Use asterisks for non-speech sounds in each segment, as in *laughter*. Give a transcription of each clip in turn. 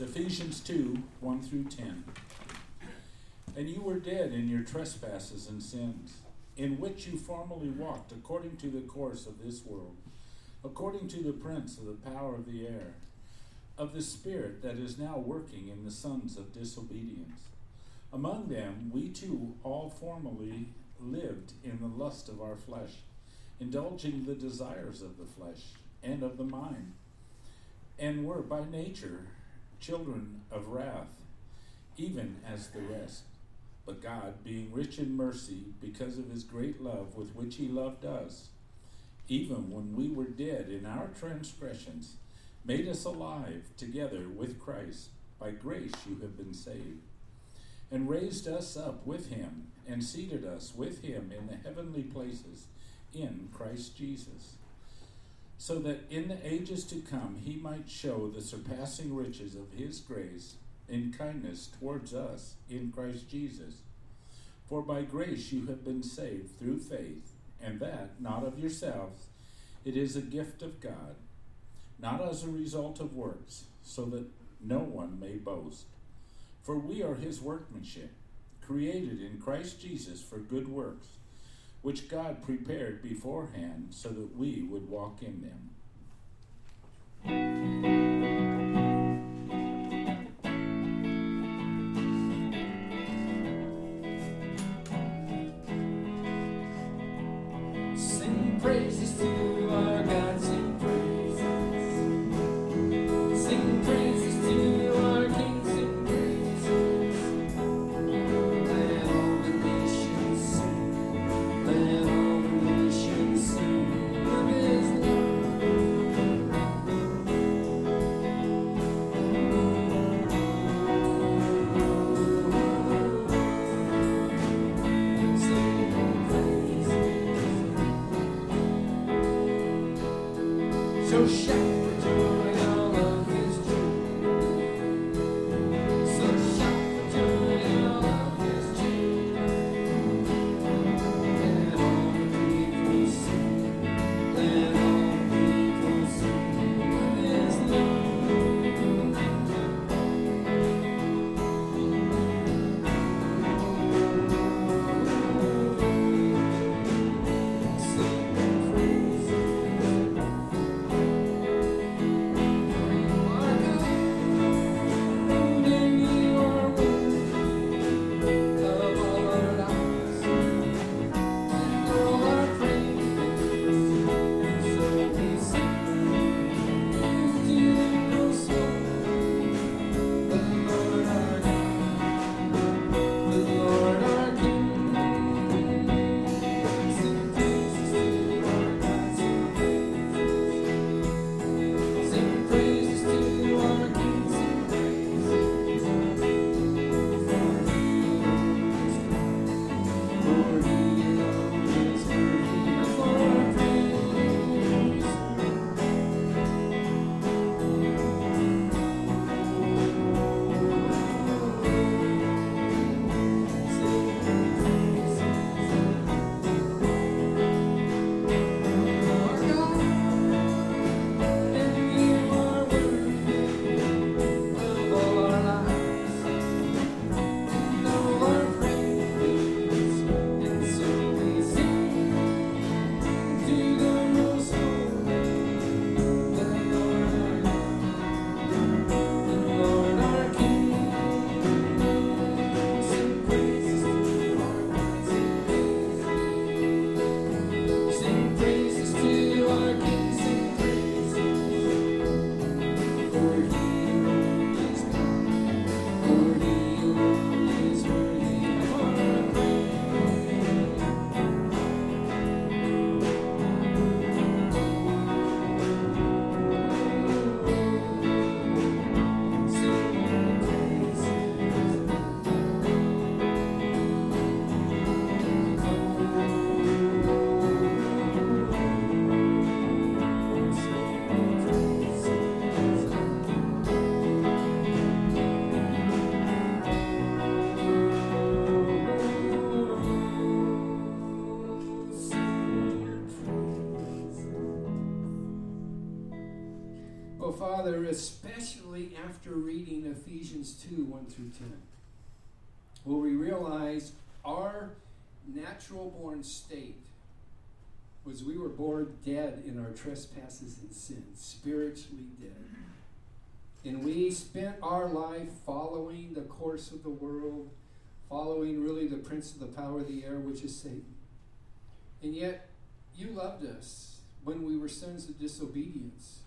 It's Ephesians 2 1 through 10. And you were dead in your trespasses and sins, in which you formerly walked according to the course of this world, according to the prince of the power of the air, of the spirit that is now working in the sons of disobedience. Among them, we too all formerly lived in the lust of our flesh, indulging the desires of the flesh and of the mind, and were by nature children of wrath, even as the rest. But God, being rich in mercy, because of his great love with which he loved us, even when we were dead in our transgressions, made us alive together with Christ. By grace you have been saved, and raised us up with him, and seated us with him in the heavenly places in Christ Jesus so that in the ages to come he might show the surpassing riches of his grace in kindness towards us in Christ Jesus. For by grace you have been saved through faith, and that not of yourselves, it is a gift of God, not as a result of works, so that no one may boast. For we are his workmanship, created in Christ Jesus for good works which God prepared beforehand so that we would walk in them. Father, especially after reading Ephesians 2 1 through 10, will we realize our natural born state was we were born dead in our trespasses and sins, spiritually dead. And we spent our life following the course of the world, following really the prince of the power of the air, which is Satan. And yet, you loved us when we were sons of disobedience.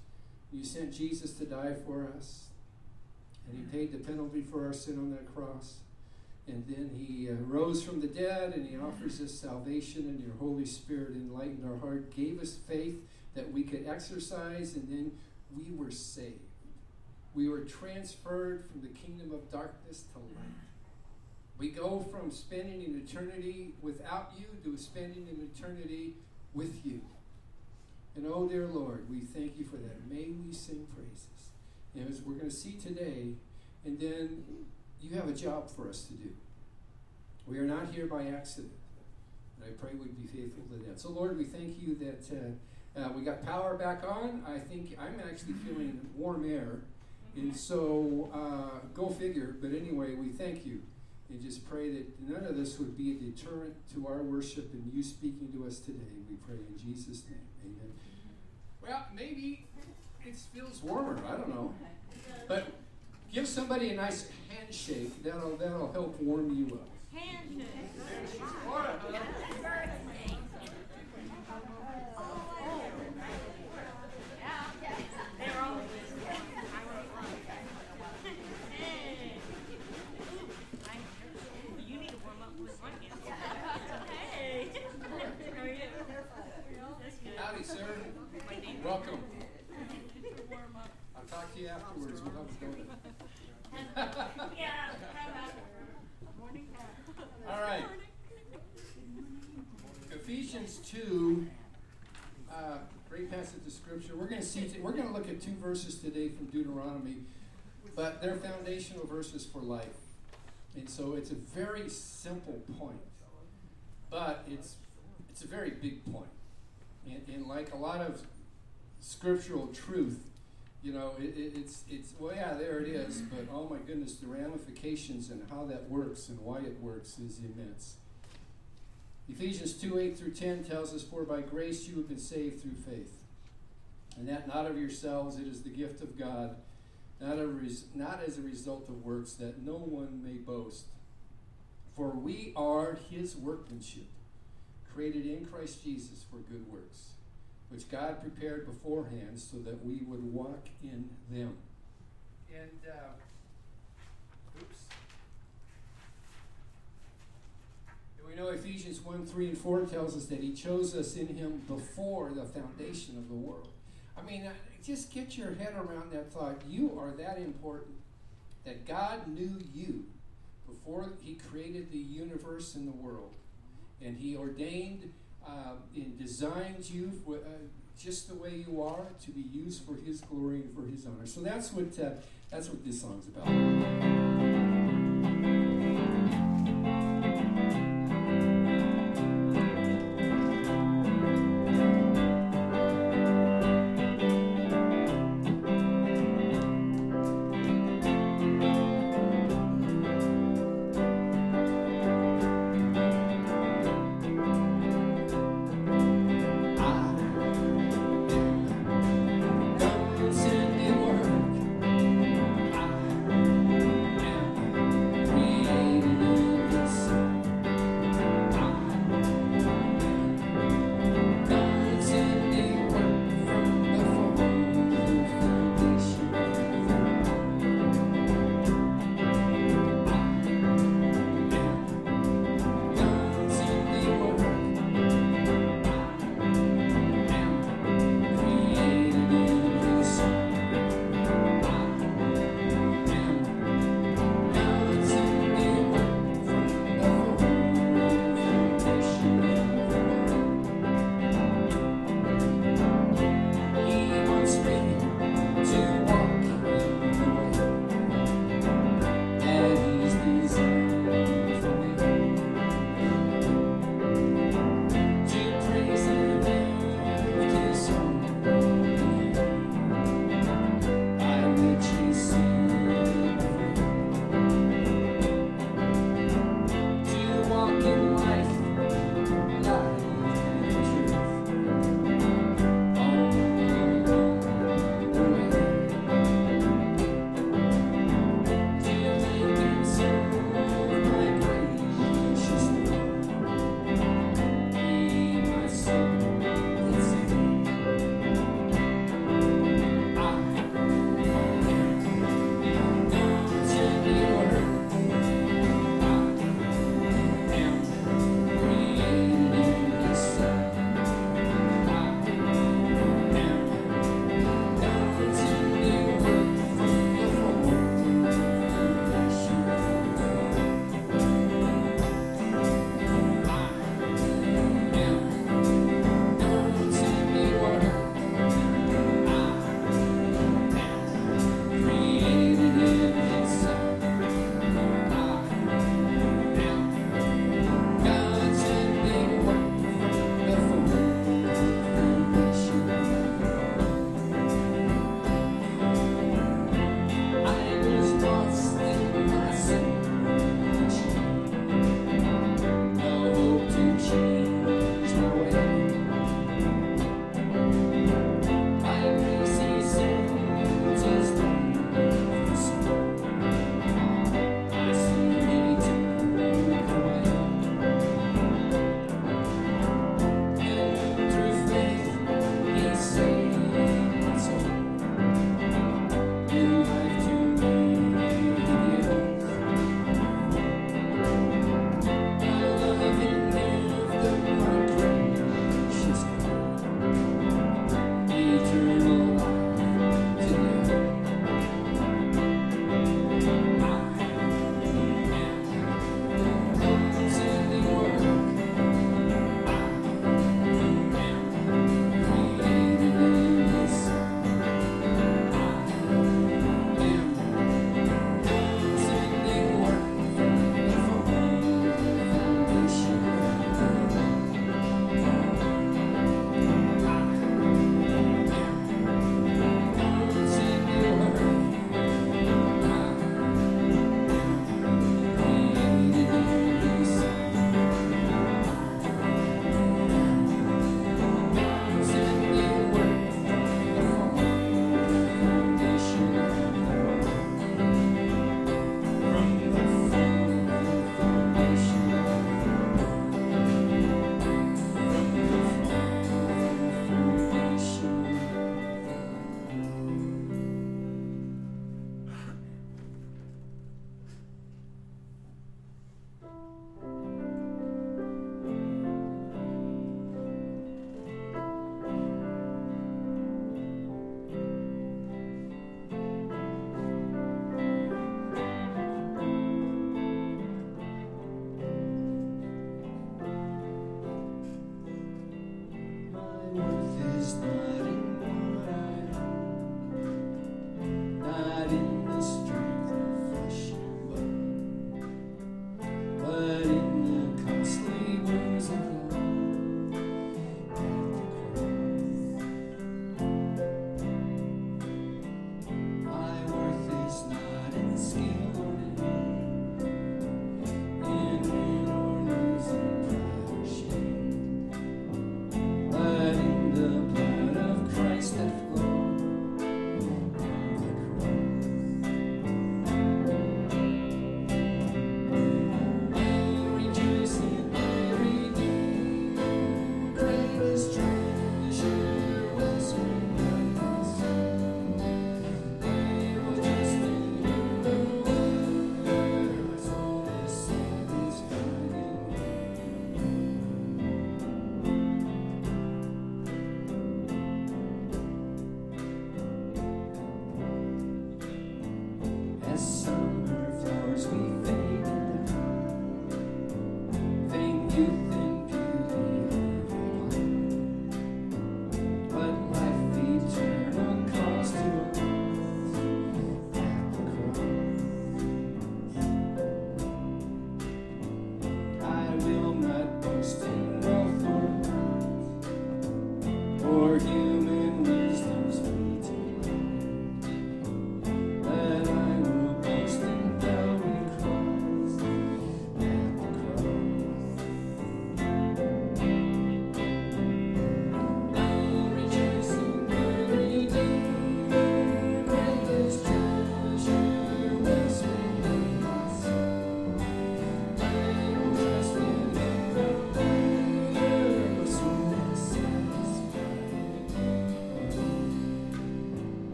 You sent Jesus to die for us, and He paid the penalty for our sin on that cross. And then He uh, rose from the dead, and He offers us salvation, and your Holy Spirit enlightened our heart, gave us faith that we could exercise, and then we were saved. We were transferred from the kingdom of darkness to light. We go from spending an eternity without you to spending an eternity with you. And oh, dear Lord, we thank you for that. May we sing praises. And as we're going to see today, and then you have a job for us to do. We are not here by accident. And I pray we'd be faithful to that. So, Lord, we thank you that uh, uh, we got power back on. I think I'm actually feeling warm air. And so, uh, go figure. But anyway, we thank you and just pray that none of this would be a deterrent to our worship and you speaking to us today. We pray in Jesus' name. Amen. Well, maybe it feels warmer. I don't know. But give somebody a nice handshake. That'll that'll help warm you up. Handshake. Welcome. I'll talk to you afterwards. We'll have All right. Ephesians 2, uh, great passage of scripture. We're going to see. We're going to look at two verses today from Deuteronomy, but they're foundational verses for life, and so it's a very simple point, but it's it's a very big point. And, and like a lot of scriptural truth, you know, it, it, it's it's well, yeah, there it is. But oh my goodness, the ramifications and how that works and why it works is immense. Ephesians two eight through ten tells us, "For by grace you have been saved through faith, and that not of yourselves; it is the gift of God, not a res- not as a result of works, that no one may boast. For we are His workmanship, created in Christ Jesus for good works." which God prepared beforehand so that we would walk in them. And, uh, oops. And we know Ephesians 1 3 and 4 tells us that He chose us in Him before the foundation of the world. I mean, uh, just get your head around that thought. You are that important that God knew you before He created the universe and the world. And He ordained uh, and designed you for, uh, just the way you are to be used for His glory and for His honor. So that's what uh, that's what this song's about.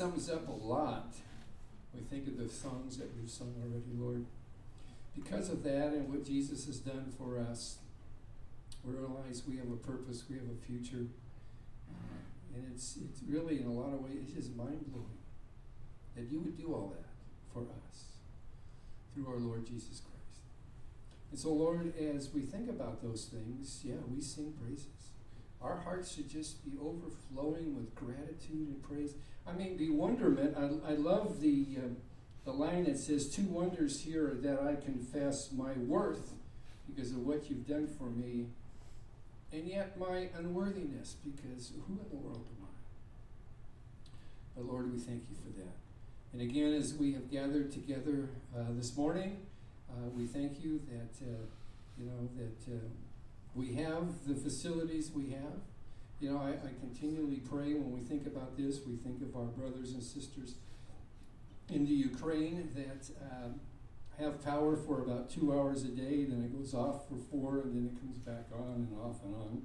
Sums up a lot. We think of the songs that we've sung already, Lord. Because of that and what Jesus has done for us, we realize we have a purpose, we have a future. And it's, it's really, in a lot of ways, it's just mind blowing that you would do all that for us through our Lord Jesus Christ. And so, Lord, as we think about those things, yeah, we sing praises. Our hearts should just be overflowing with gratitude and praise. I mean, bewilderment. I, I love the, uh, the line that says, Two wonders here that I confess my worth because of what you've done for me, and yet my unworthiness because who in the world am I? But Lord, we thank you for that. And again, as we have gathered together uh, this morning, uh, we thank you that, uh, you know, that uh, we have the facilities we have. You know, I, I continually pray when we think about this, we think of our brothers and sisters in the Ukraine that um, have power for about two hours a day, then it goes off for four, and then it comes back on and off and on.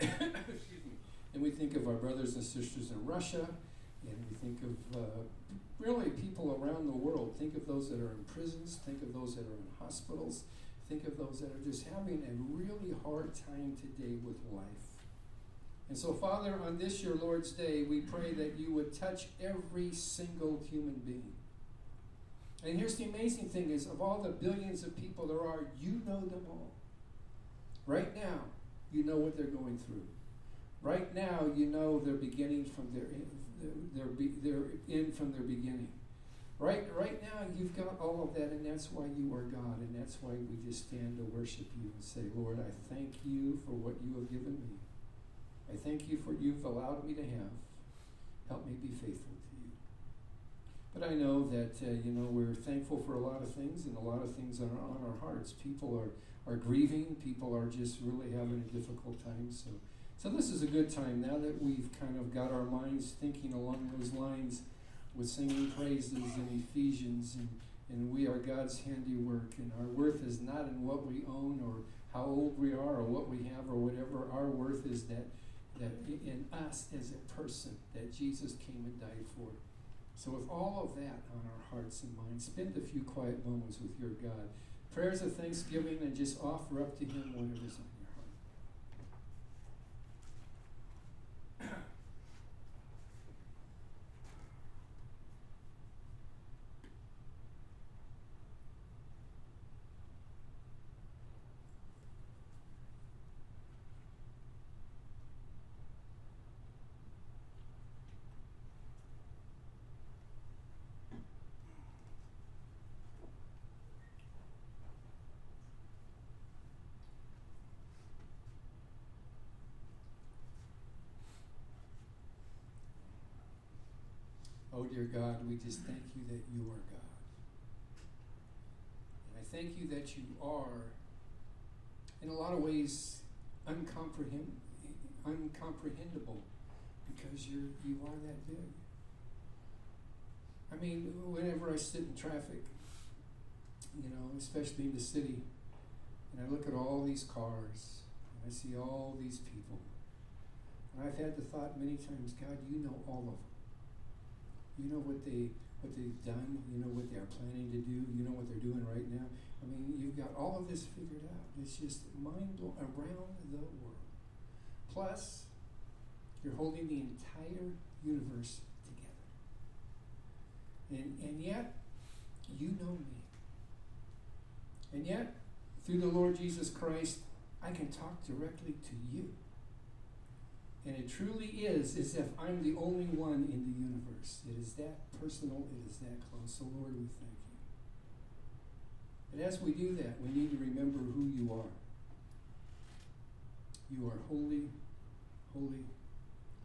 *coughs* Excuse me. And we think of our brothers and sisters in Russia, and we think of uh, really people around the world. Think of those that are in prisons, think of those that are in hospitals, think of those that are just having a really hard time today with life. And so, Father, on this your Lord's Day, we pray that you would touch every single human being. And here's the amazing thing is of all the billions of people there are, you know them all. Right now, you know what they're going through. Right now, you know their beginning from their end from their beginning. You've got all of that, and that's why you are God, and that's why we just stand to worship you and say, Lord, I thank you for what you have given me. I thank you for you've allowed me to have. Help me be faithful to you. But I know that, uh, you know, we're thankful for a lot of things, and a lot of things are on our hearts. People are, are grieving. People are just really having a difficult time. So, so this is a good time now that we've kind of got our minds thinking along those lines with singing praises in Ephesians and, and we are God's handiwork and our worth is not in what we own or how old we are or what we have or whatever. Our worth is that that in us as a person that Jesus came and died for. So, with all of that on our hearts and minds, spend a few quiet moments with your God. Prayers of thanksgiving and just offer up to Him whatever's on your heart. Oh, dear God, we just thank you that you are God. And I thank you that you are, in a lot of ways, uncomprehend, uncomprehendable because you're, you are that big. I mean, whenever I sit in traffic, you know, especially in the city, and I look at all these cars, and I see all these people, and I've had the thought many times, God, you know all of them. You know what they what they've done. You know what they are planning to do. You know what they're doing right now. I mean, you've got all of this figured out. It's just mind blowing around the world. Plus, you're holding the entire universe together. And and yet, you know me. And yet, through the Lord Jesus Christ, I can talk directly to you. And it truly is as if I'm the only one in the universe. It is that personal, it is that close. So, Lord, we thank you. And as we do that, we need to remember who you are. You are holy, holy,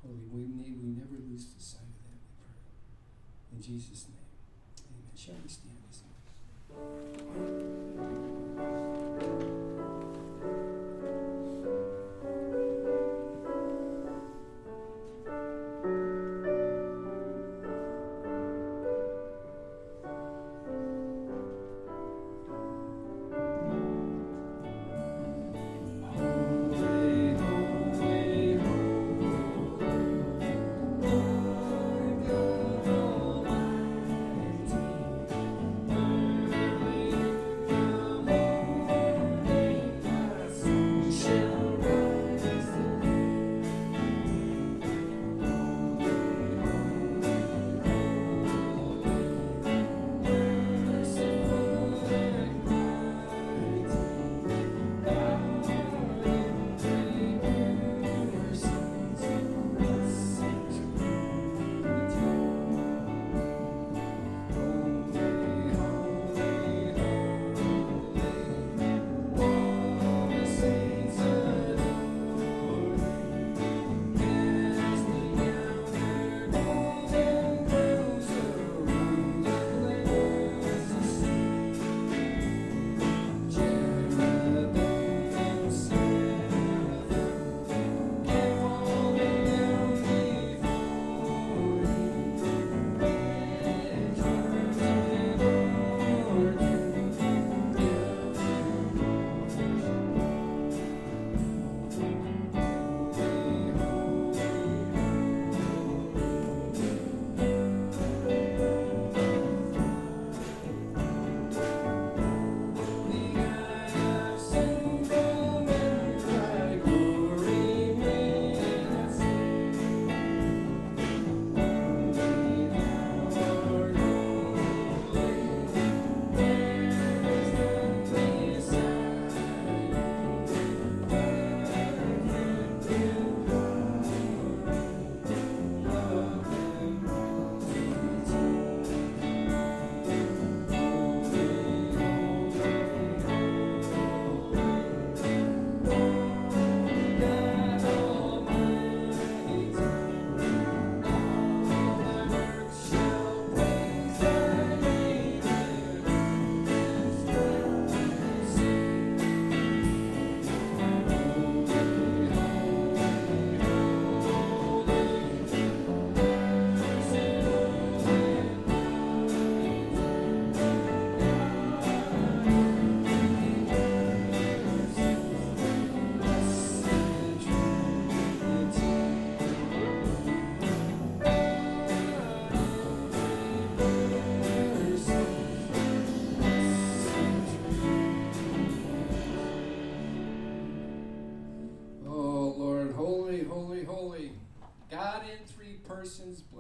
holy. We, need, we never lose the sight of that, we pray. In Jesus' name, amen. Shall we stand this morning?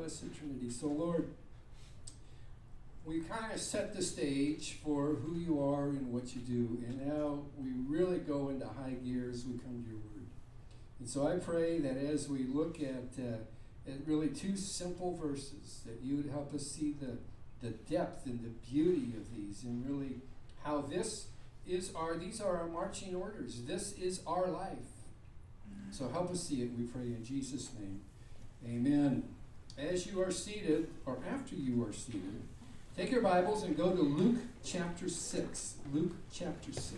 Blessed Trinity. So, Lord, we kind of set the stage for who you are and what you do, and now we really go into high gear as we come to your word. And so I pray that as we look at, uh, at really two simple verses, that you would help us see the, the depth and the beauty of these, and really how this is our these are our marching orders. This is our life. So help us see it, we pray in Jesus' name. Amen. As you are seated, or after you are seated, take your Bibles and go to Luke chapter 6. Luke chapter 6.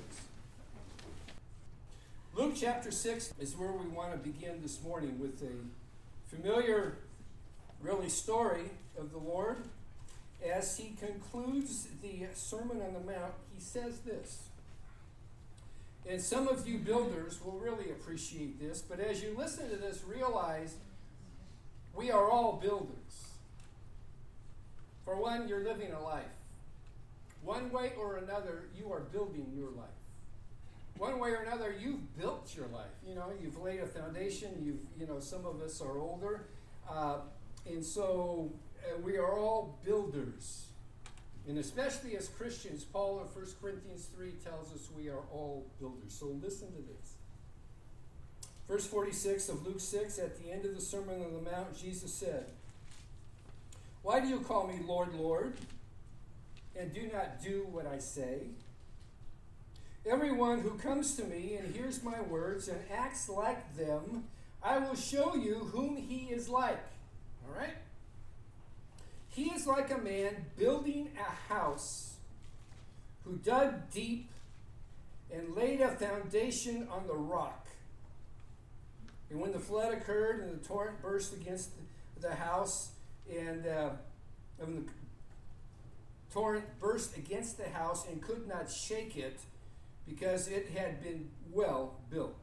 Luke chapter 6 is where we want to begin this morning with a familiar, really, story of the Lord. As he concludes the Sermon on the Mount, he says this. And some of you builders will really appreciate this, but as you listen to this, realize we are all builders. For one, you're living a life. One way or another, you are building your life. One way or another, you've built your life. You know, you've laid a foundation. You've, you know, some of us are older, uh, and so uh, we are all builders. And especially as Christians, Paul in 1 Corinthians 3 tells us we are all builders. So listen to this. Verse 46 of Luke 6, at the end of the Sermon on the Mount, Jesus said, Why do you call me Lord, Lord, and do not do what I say? Everyone who comes to me and hears my words and acts like them, I will show you whom he is like. All right? He is like a man building a house who dug deep and laid a foundation on the rock. And when the flood occurred and the torrent burst against the house, and uh, when the torrent burst against the house and could not shake it because it had been well built.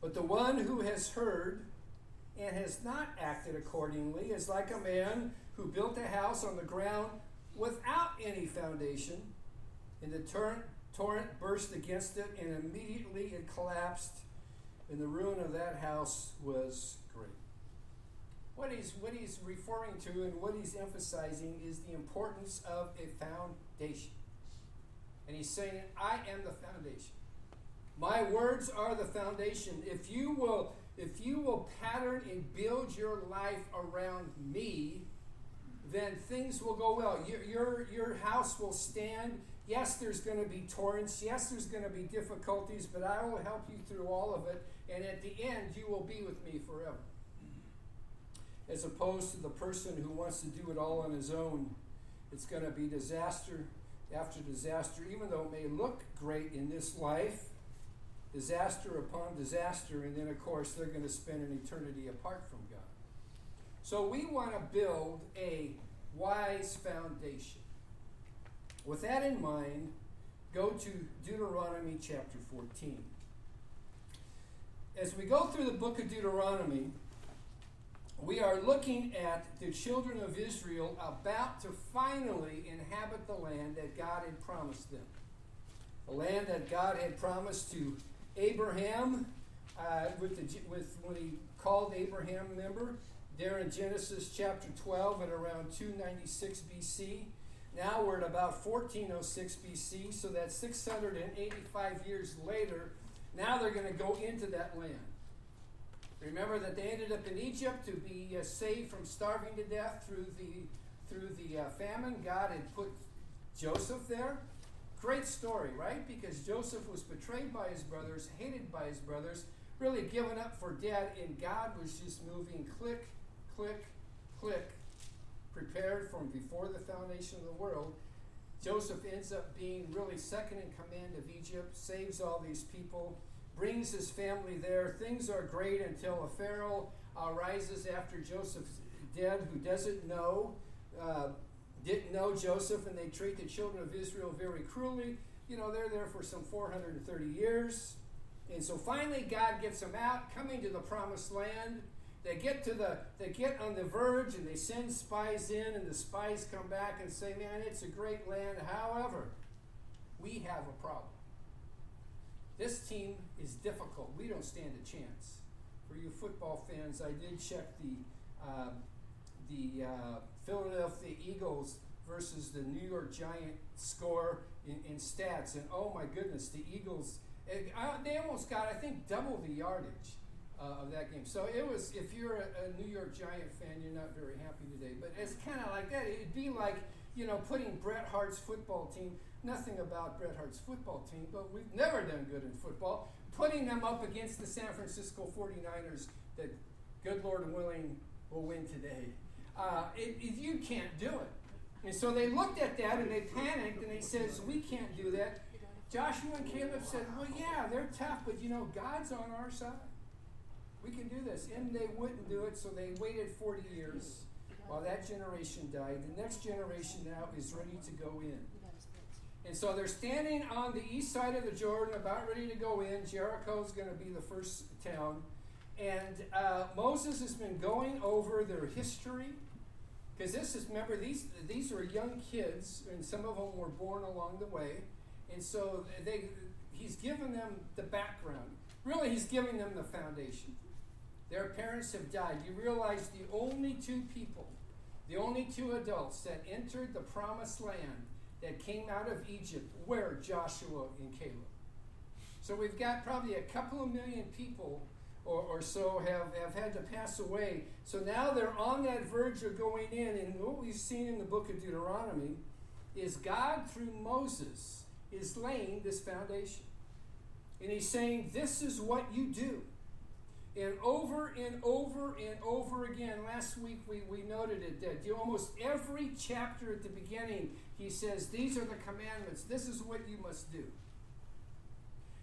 But the one who has heard and has not acted accordingly is like a man who built a house on the ground without any foundation, and the torrent, torrent burst against it, and immediately it collapsed and the ruin of that house was great. What he's, what he's referring to and what he's emphasizing is the importance of a foundation. And he's saying, I am the foundation. My words are the foundation. If you will, if you will pattern and build your life around me, then things will go well. Your, your, your house will stand. Yes, there's going to be torrents. Yes, there's going to be difficulties, but I will help you through all of it and at the end, you will be with me forever. As opposed to the person who wants to do it all on his own, it's going to be disaster after disaster, even though it may look great in this life, disaster upon disaster, and then, of course, they're going to spend an eternity apart from God. So, we want to build a wise foundation. With that in mind, go to Deuteronomy chapter 14 as we go through the book of Deuteronomy, we are looking at the children of Israel about to finally inhabit the land that God had promised them. The land that God had promised to Abraham uh, with, the, with when he called Abraham, remember, there in Genesis chapter 12 at around 296 BC. Now we're at about 1406 BC, so that's 685 years later now they're going to go into that land. Remember that they ended up in Egypt to be uh, saved from starving to death through the through the uh, famine. God had put Joseph there. Great story, right? Because Joseph was betrayed by his brothers, hated by his brothers, really given up for dead, and God was just moving click, click, click, prepared from before the foundation of the world. Joseph ends up being really second in command of Egypt, saves all these people brings his family there. Things are great until a Pharaoh arises after Joseph's dead who doesn't know, uh, didn't know Joseph, and they treat the children of Israel very cruelly. You know, they're there for some 430 years. And so finally, God gets them out, coming to the promised land. They get to the they get on the verge and they send spies in, and the spies come back and say, Man, it's a great land. However, we have a problem. This team is difficult. We don't stand a chance. For you football fans, I did check the uh, the uh, Philadelphia Eagles versus the New York Giant score in, in stats, and oh my goodness, the Eagles it, I, they almost got I think double the yardage uh, of that game. So it was. If you're a, a New York Giant fan, you're not very happy today. But it's kind of like that. It'd be like you know putting Bret Harte's football team nothing about Bret Harte's football team, but we've never done good in football. Putting them up against the San Francisco 49ers that, good Lord willing, will win today. Uh, it, it, you can't do it. And so they looked at that and they panicked and they says, we can't do that. Joshua and Caleb said, well, yeah, they're tough, but you know, God's on our side. We can do this. And they wouldn't do it, so they waited 40 years while that generation died. The next generation now is ready to go in. And so they're standing on the east side of the Jordan, about ready to go in. Jericho is going to be the first town. And uh, Moses has been going over their history. Because this is, remember, these, these are young kids, and some of them were born along the way. And so they, he's given them the background. Really, he's giving them the foundation. Their parents have died. You realize the only two people, the only two adults that entered the promised land that came out of Egypt were Joshua and Caleb. So we've got probably a couple of million people or, or so have, have had to pass away. So now they're on that verge of going in. And what we've seen in the book of Deuteronomy is God, through Moses, is laying this foundation. And he's saying, This is what you do. And over and over and over again, last week we, we noted it that almost every chapter at the beginning, he says, These are the commandments. This is what you must do.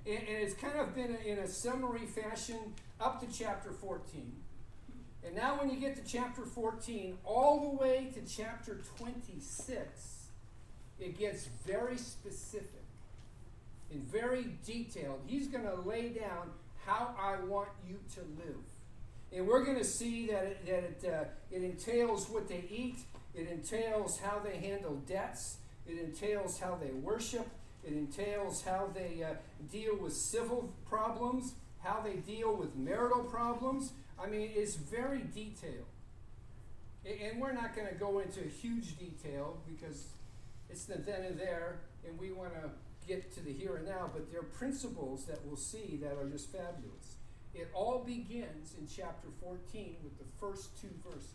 And, and it's kind of been in a summary fashion up to chapter 14. And now, when you get to chapter 14, all the way to chapter 26, it gets very specific and very detailed. He's going to lay down how I want you to live. And we're going to see that it, that it, uh, it entails what they eat, it entails how they handle debts, it entails how they worship, it entails how they uh, deal with civil problems, how they deal with marital problems. I mean, it's very detailed. And we're not going to go into huge detail because it's the then and there, and we want to get to the here and now, but there are principles that we'll see that are just fabulous. It all begins in chapter 14 with the first two verses.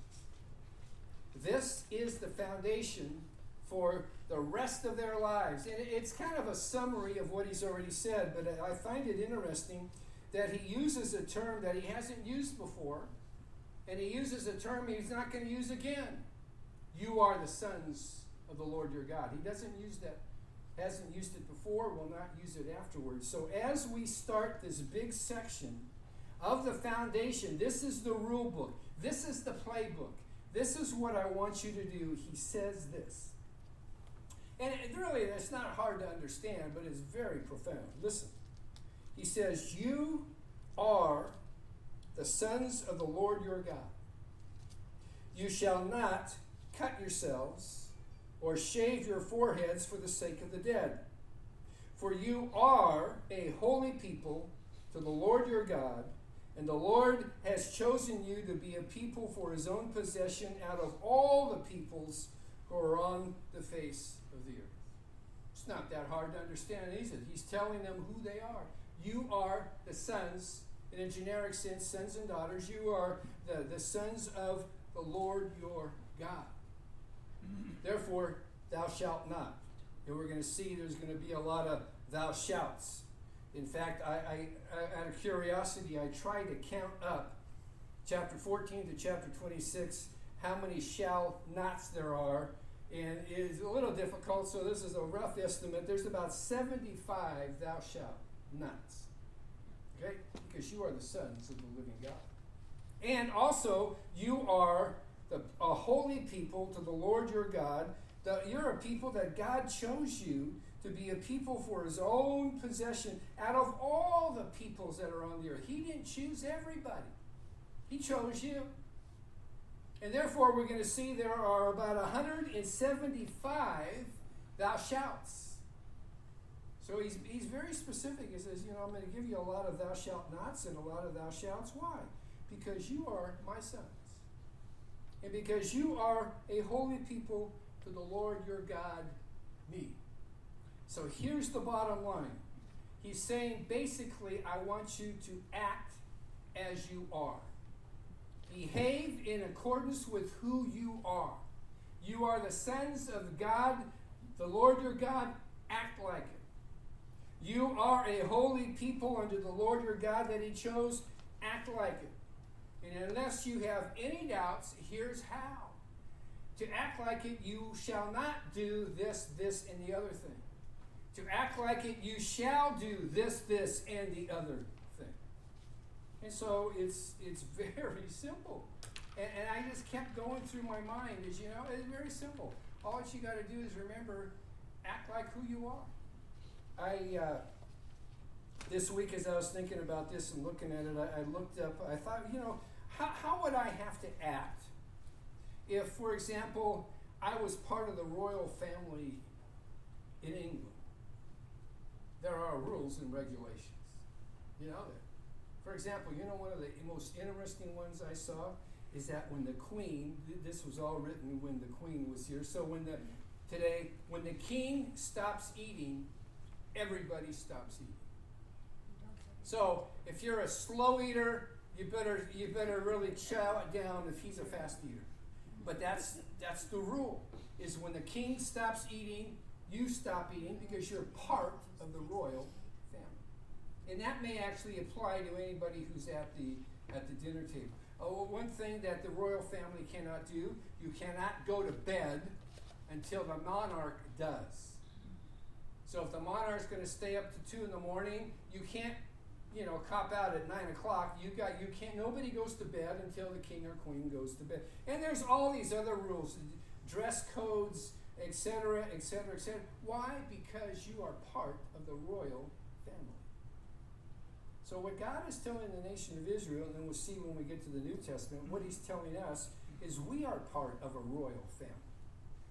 This is the foundation for the rest of their lives. And it's kind of a summary of what he's already said, but I find it interesting that he uses a term that he hasn't used before, and he uses a term he's not going to use again. You are the sons of the Lord your God. He doesn't use that hasn't used it before, will not use it afterwards. So as we start this big section of the foundation, this is the rule book. This is the playbook. This is what I want you to do. He says this. And it really, it's not hard to understand, but it's very profound. Listen. He says, You are the sons of the Lord your God. You shall not cut yourselves or shave your foreheads for the sake of the dead. For you are a holy people to the Lord your God, and the Lord has chosen you to be a people for his own possession out of all the peoples who are on the face of the earth. It's not that hard to understand, is it? He's telling them who they are. You are the sons, in a generic sense, sons and daughters. You are the, the sons of the Lord your God. Therefore, thou shalt not. And we're going to see there's going to be a lot of thou shouts. In fact, I, I, I, out of curiosity, I tried to count up chapter 14 to chapter 26 how many shall nots there are. And it is a little difficult, so this is a rough estimate. There's about 75 thou shalt nots. Okay? Because you are the sons of the living God. And also, you are the, a holy people to the Lord your God. The, you're a people that God chose you to be a people for his own possession out of all the peoples that are on the earth. He didn't choose everybody, he chose you. And therefore, we're going to see there are about 175 thou shouts. So he's, he's very specific. He says, You know, I'm going to give you a lot of thou shalt nots and a lot of thou shouts. Why? Because you are my sons and because you are a holy people to the Lord your God, me. So here's the bottom line. He's saying basically, I want you to act as you are. Behave in accordance with who you are. You are the sons of God, the Lord your God, act like it. You are a holy people under the Lord your God that He chose, act like it. And unless you have any doubts, here's how. To act like it, you shall not do this, this, and the other thing. To act like it, you shall do this, this, and the other thing. And so it's it's *laughs* very simple. And, and I just kept going through my mind as you know, it's very simple. All that you got to do is remember, act like who you are. I uh, this week as I was thinking about this and looking at it, I, I looked up. I thought, you know, how how would I have to act if, for example, I was part of the royal family in England? There are rules and regulations. You know that. For example, you know one of the most interesting ones I saw is that when the queen, this was all written when the queen was here. So when the today, when the king stops eating, everybody stops eating. So if you're a slow eater, you better you better really chow it down if he's a fast eater. But that's that's the rule. Is when the king stops eating, you stop eating because you're part of the royal family. And that may actually apply to anybody who's at the at the dinner table. Oh, one thing that the royal family cannot do, you cannot go to bed until the monarch does. So if the monarch's going to stay up to two in the morning, you can't, you know, cop out at nine o'clock. You got you can't. Nobody goes to bed until the king or queen goes to bed. And there's all these other rules, dress codes, etc., etc., etc. Why? Because you are part of the royal family. So, what God is telling the nation of Israel, and then we'll see when we get to the New Testament, what He's telling us is we are part of a royal family.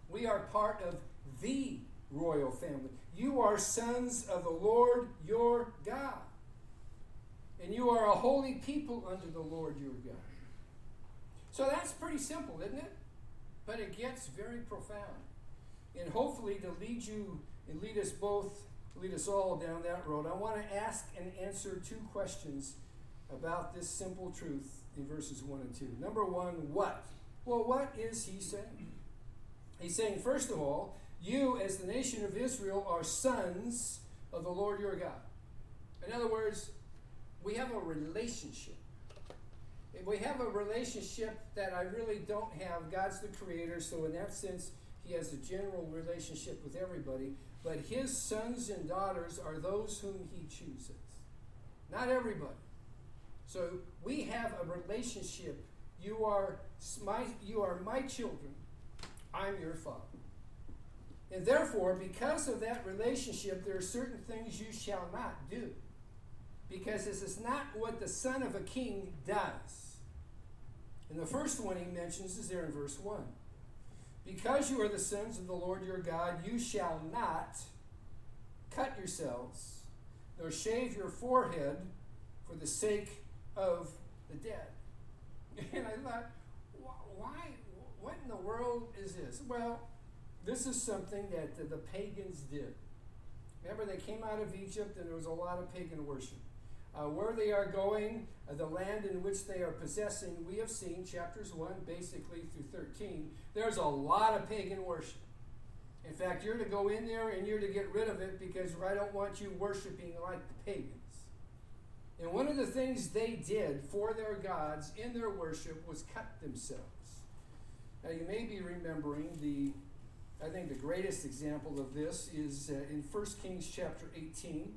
We are part of the royal family. You are sons of the Lord your God. And you are a holy people unto the Lord your God. So that's pretty simple, isn't it? But it gets very profound. And hopefully to lead you and lead us both lead us all down that road, I want to ask and answer two questions about this simple truth in verses 1 and 2. Number one, what? Well, what is he saying? He's saying, first of all, you, as the nation of Israel, are sons of the Lord your God. In other words, we have a relationship. We have a relationship that I really don't have. God's the creator, so in that sense, he has a general relationship with everybody but his sons and daughters are those whom he chooses. Not everybody. So we have a relationship. You are my, you are my children. I'm your father. And therefore, because of that relationship, there are certain things you shall not do. Because this is not what the son of a king does. And the first one he mentions is there in verse 1. Because you are the sons of the Lord your God, you shall not cut yourselves, nor shave your forehead for the sake of the dead. *laughs* And I thought, why? What in the world is this? Well, this is something that the, pagans did. Remember, they came out of Egypt and there was a lot of pagan worship. Uh, where they are going, uh, the land in which they are possessing, we have seen chapters 1 basically through 13. There's a lot of pagan worship. In fact, you're to go in there and you're to get rid of it because I don't want you worshiping like the pagans. And one of the things they did for their gods in their worship was cut themselves. Now, you may be remembering the, I think the greatest example of this is uh, in 1 Kings chapter 18.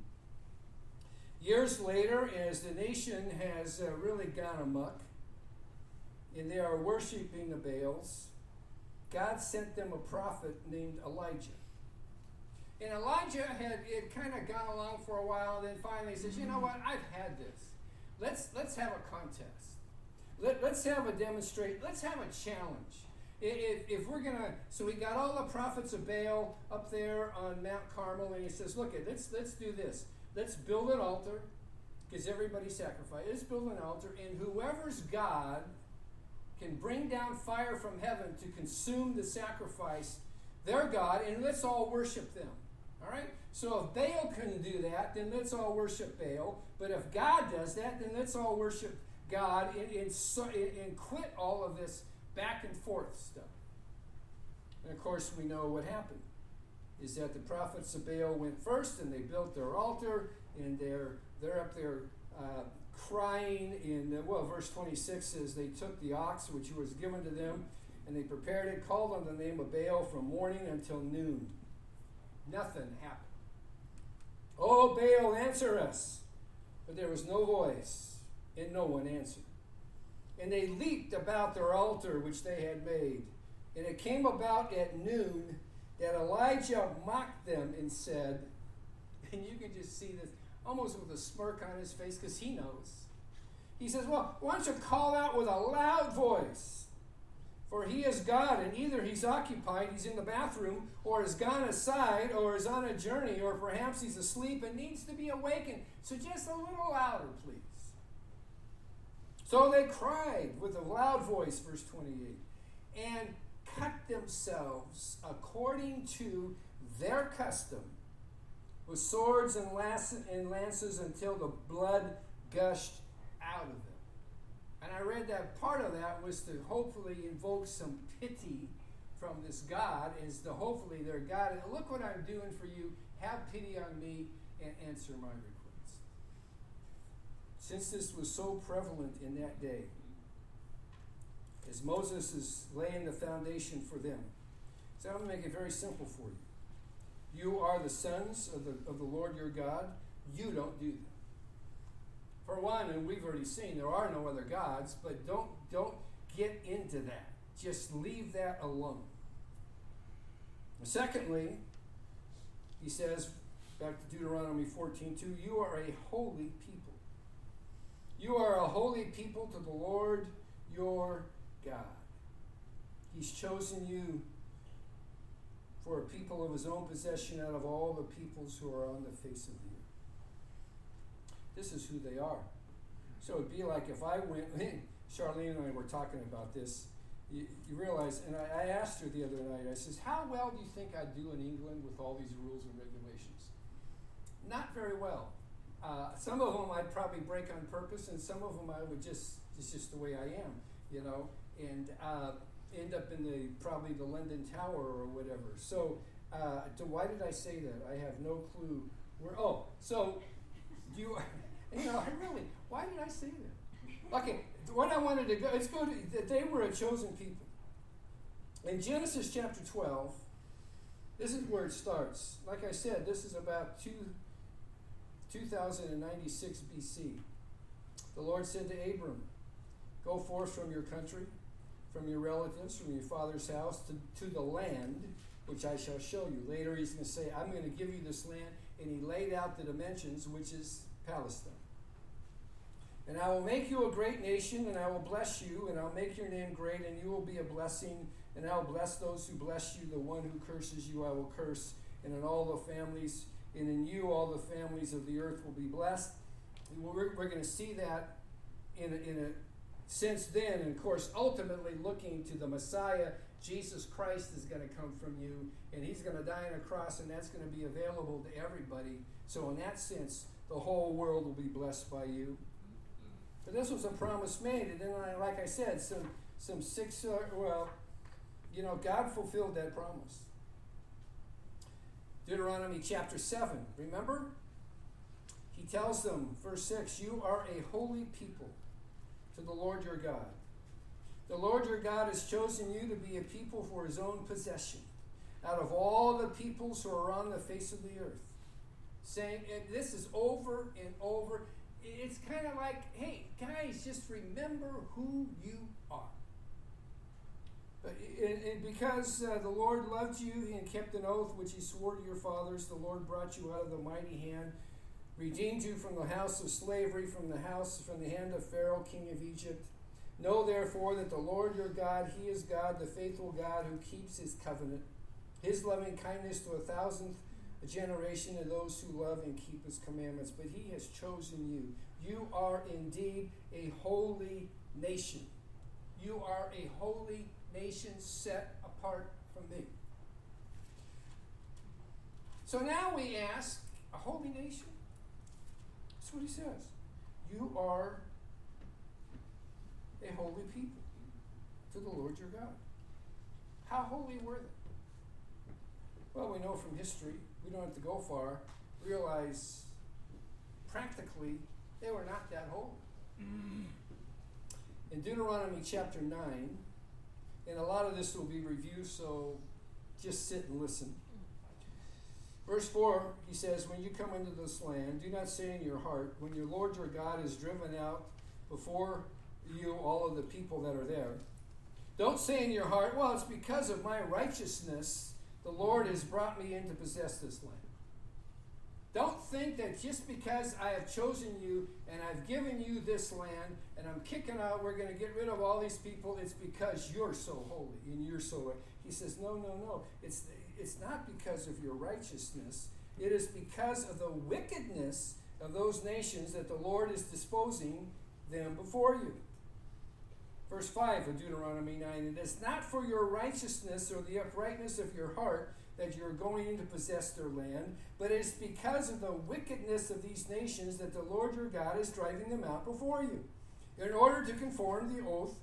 Years later, as the nation has uh, really gone amuck, and they are worshiping the Baals, God sent them a prophet named Elijah. And Elijah had it kind of gone along for a while, and then finally says, "You know what? I've had this. Let's let's have a contest. Let, let's have a demonstrate. Let's have a challenge. If, if we're gonna, so we got all the prophets of Baal up there on Mount Carmel, and he says, "Look, let's let's do this." Let's build an altar because everybody sacrificed. Let's build an altar, and whoever's God can bring down fire from heaven to consume the sacrifice, their God, and let's all worship them. All right? So if Baal can do that, then let's all worship Baal. But if God does that, then let's all worship God and, and, and quit all of this back and forth stuff. And of course, we know what happened is that the prophets of Baal went first and they built their altar and they're, they're up there uh, crying. In, uh, well, verse 26 says, They took the ox which was given to them, and they prepared it, called on the name of Baal from morning until noon. Nothing happened. Oh, Baal, answer us. But there was no voice, and no one answered. And they leaped about their altar which they had made. And it came about at noon that Elijah mocked them and said, and you can just see this almost with a smirk on his face because he knows. He says, Well, why don't you call out with a loud voice? For he is God, and either he's occupied, he's in the bathroom, or has gone aside, or is on a journey, or perhaps he's asleep and needs to be awakened. So just a little louder, please. So they cried with a loud voice, verse 28, and cut themselves according to their custom with swords and, lances until the blood gushed out of them. And I read that part of that was to hopefully invoke some pity from this God, is to hopefully their God, and look what I'm doing for you, have pity on me, and answer my request. Since this was so prevalent in that day, as Moses is laying the foundation for them, so I'm going to make it very simple for you. You are the sons of the, of the Lord your God. You don't do that. For one, and we've already seen there are no other gods, but don't don't get into that. Just leave that alone. Secondly, he says, back to Deuteronomy 14:2, you are a holy people. You are a holy people to the Lord your God. He's chosen you for a people of his own possession out of all the peoples who are on the face of the earth. This is who they are. So it'd be like if I went, *laughs* Charlene and I were talking about this. You, you realize, and I, I asked her the other night, I says, How well do you think I'd do in England with all these rules and regulations? Not very well. Uh, some of them I'd probably break on purpose, and some of them I would just, it's just the way I am, you know, and uh, end up in the probably the London Tower or whatever. So, uh, to, why did I say that? I have no clue. Where? Oh, so you, *laughs* you know, I really, why did I say that? Okay, what I wanted to go, let's go to, that they were a chosen people. In Genesis chapter 12, this is where it starts. Like I said, this is about two, 2096 BC. The Lord said to Abram, Go forth from your country, from your relatives, from your father's house, to, to the land which I shall show you. Later, he's going to say, I'm going to give you this land. And he laid out the dimensions, which is Palestine. And I will make you a great nation, and I will bless you, and I'll make your name great, and you will be a blessing. And I will bless those who bless you. The one who curses you, I will curse. And in all the families, and in you, all the families of the earth will be blessed. We're, we're going to see that in a, in a sense then. And of course, ultimately looking to the Messiah, Jesus Christ is going to come from you, and he's going to die on a cross, and that's going to be available to everybody. So, in that sense, the whole world will be blessed by you. But this was a promise made, and then, like I said, some some six uh, well, you know, God fulfilled that promise. Deuteronomy chapter seven. Remember, He tells them, verse six, "You are a holy people to the Lord your God. The Lord your God has chosen you to be a people for His own possession, out of all the peoples who are on the face of the earth." Saying, and this is over and over it's kind of like, hey, guys, just remember who you are. And, and because uh, the Lord loved you and kept an oath which he swore to your fathers, the Lord brought you out of the mighty hand, redeemed you from the house of slavery, from the house, from the hand of Pharaoh, king of Egypt. Know therefore that the Lord your God, he is God, the faithful God who keeps his covenant, his loving kindness to a thousandth generation of those who love and keep his commandments. But he has chosen you. You are indeed a holy nation. You are a holy nation set apart from me. So now we ask, a holy nation? What he says. You are a holy people to the Lord your God. How holy were they? Well, we know from history we don't have to go far, realize practically They were not that holy. In Deuteronomy chapter 9, and a lot of this will be reviewed, so just sit and listen. Verse 4, he says, When you come into this land, do not say in your heart, when your Lord your God has driven out before you all of the people that are there, don't say in your heart, Well, it's because of my righteousness the Lord has brought me in to possess this land. Don't think that just because I have chosen you and I've given you this land and I'm kicking out, we're going to get rid of all these people, it's because you're so holy and you're so. He says, No, no, no. It's, it's not because of your righteousness, it is because of the wickedness of those nations that the Lord is disposing them before you. Verse 5 of Deuteronomy 9 It is not for your righteousness or the uprightness of your heart that you're going in to possess their land, but it is because of the wickedness of these nations that the Lord your God is driving them out before you, in order to conform the oath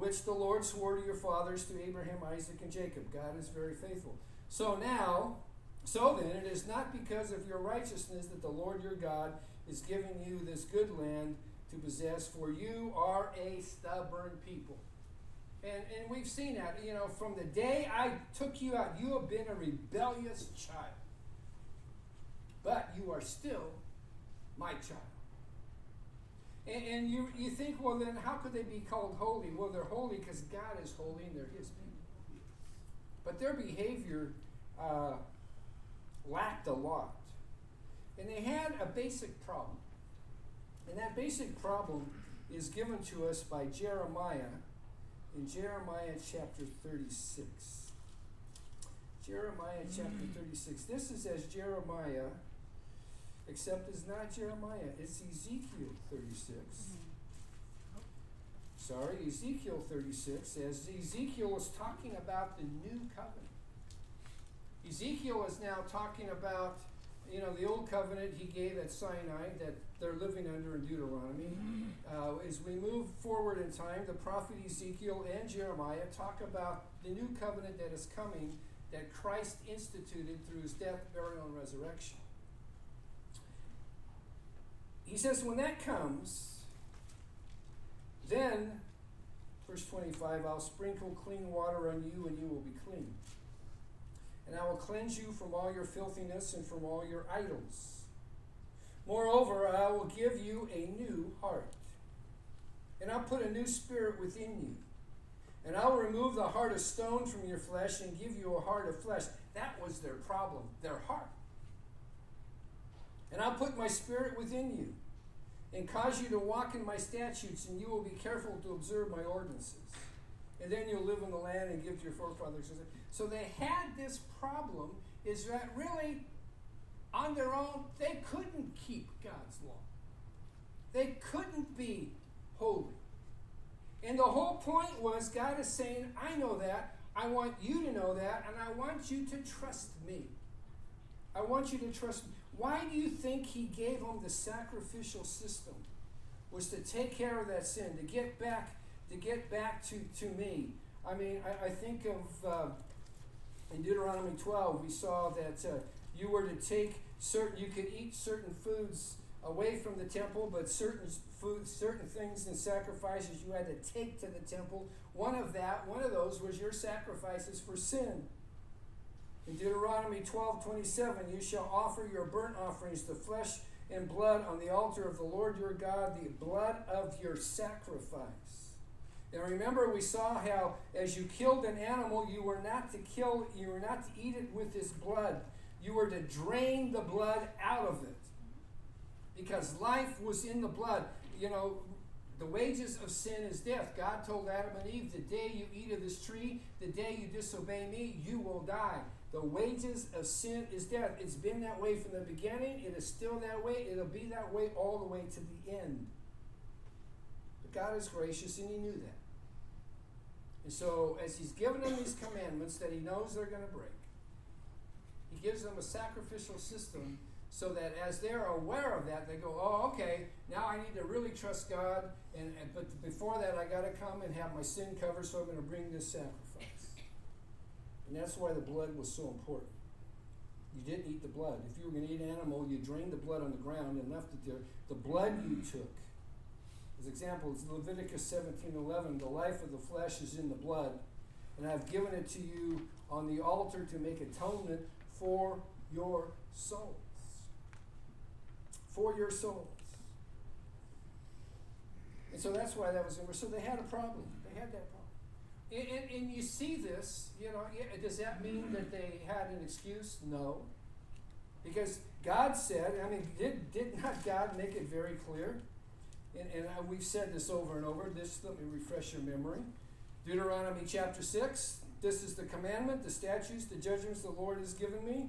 which the Lord swore to your fathers, to Abraham, Isaac, and Jacob. God is very faithful. So now, so then, it is not because of your righteousness that the Lord your God is giving you this good land to possess, for you are a stubborn people. And, and we've seen that, you know, from the day I took you out, you have been a rebellious child. But you are still my child. And, and you, you think, well, then how could they be called holy? Well, they're holy because God is holy and they're His people. But their behavior uh, lacked a lot. And they had a basic problem. And that basic problem is given to us by Jeremiah in Jeremiah chapter 36. Jeremiah chapter 36. This is as Jeremiah, except it's not Jeremiah, it's Ezekiel 36. Sorry, Ezekiel 36, as Ezekiel is talking about the new covenant. Ezekiel is now talking about you know, the old covenant he gave at Sinai that they're living under in Deuteronomy. Uh, as we move forward in time, the prophet Ezekiel and Jeremiah talk about the new covenant that is coming that Christ instituted through his death, burial, and resurrection. He says, when that comes, then, verse 25, I'll sprinkle clean water on you and you will be clean and I will cleanse you from all your filthiness and from all your idols. Moreover, I will give you a new heart, and I'll put a new spirit within you. And I will remove the heart of stone from your flesh and give you a heart of flesh. That was their problem, their heart. And I'll put my spirit within you and cause you to walk in my statutes, and you will be careful to observe my ordinances. And then you'll live in the land and give to your forefathers. So they had this problem is that really on their own they couldn't keep God's law. They couldn't be holy. And the whole point was God is saying, I know that. I want you to know that, and I want you to trust me. I want you to trust me. Why do you think he gave them the sacrificial system? Was to take care of that sin, to get back, to get back to, to me. I mean, I, I think of uh, in Deuteronomy 12, we saw that uh, you were to take certain, you could eat certain foods away from the temple, but certain foods, certain things and sacrifices you had to take to the temple. One of that, one of those was your sacrifices for sin. In Deuteronomy 12, 27, you shall offer your burnt offerings, the flesh and blood on the altar of the Lord your God, the blood of your sacrifice. Now remember, we saw how as you killed an animal, you were not to kill, you were not to eat it with its blood. You were to drain the blood out of it. Because life was in the blood. You know, the wages of sin is death. God told Adam and Eve, the day you eat of this tree, the day you disobey me, you will die. The wages of sin is death. It's been that way from the beginning. It is still that way. It'll be that way all the way to the end. But God is gracious and He knew that. And so, as he's given them these commandments that he knows they're going to break, he gives them a sacrificial system so that as they're aware of that, they go, oh, okay, now I need to really trust God. And, and But before that, I got to come and have my sin covered, so I'm going to bring this sacrifice. And that's why the blood was so important. you didn't eat the blood. If you were going to eat an animal, you drained the blood on the ground and left it there. The blood you took. As example, it's Leviticus 17:11. The life of the flesh is in the blood, and I've given it to you on the altar to make atonement for your souls. For your souls. And so that's why that was in. So they had a problem. They had that problem. And, and, and, you see this, you know, does that mean that they had an excuse? No. Because God said, I mean, did, did not God make it very clear? And, and we've said this over and over. This, let me refresh your memory. Deuteronomy chapter 6. This is the commandment, the statutes, the judgments the Lord has given me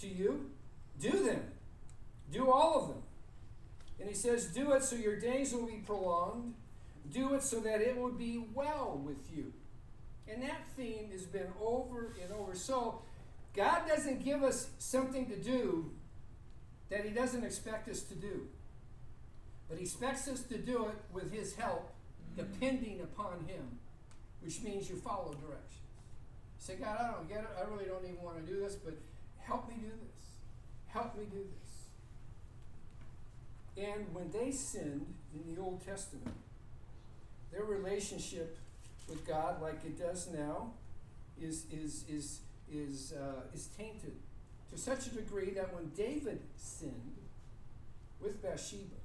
to you. Do them. Do all of them. And he says, Do it so your days will be prolonged. Do it so that it will be well with you. And that theme has been over and over. So, God doesn't give us something to do that He doesn't expect us to do. But He expects us to do it with His help, mm-hmm. depending upon Him, which means you follow directions. You say, God, I don't get it. I really don't even want to do this, but help me do this. Help me do this. And when they sinned in the Old Testament, their relationship with God, like it does now, is, is, is, is, uh, is tainted to such a degree that when David sinned with Bathsheba,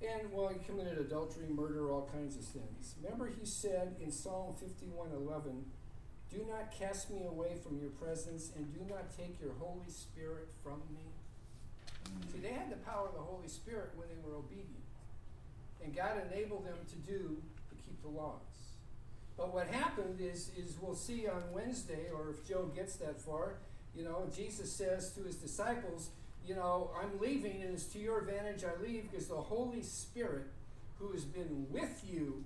and well, he committed adultery, murder, all kinds of sins. Remember, he said in Psalm 51 11, Do not cast me away from your presence, and do not take your Holy Spirit from me. Mm. See, they had the power of the Holy Spirit when they were obedient. And God enabled them to do, keep the laws. But what happened is, is we'll see on Wednesday, or if Joe gets that far, you know, Jesus says to his disciples, you know, I'm leaving, and it's to your advantage I leave because the Holy Spirit, who has been with you,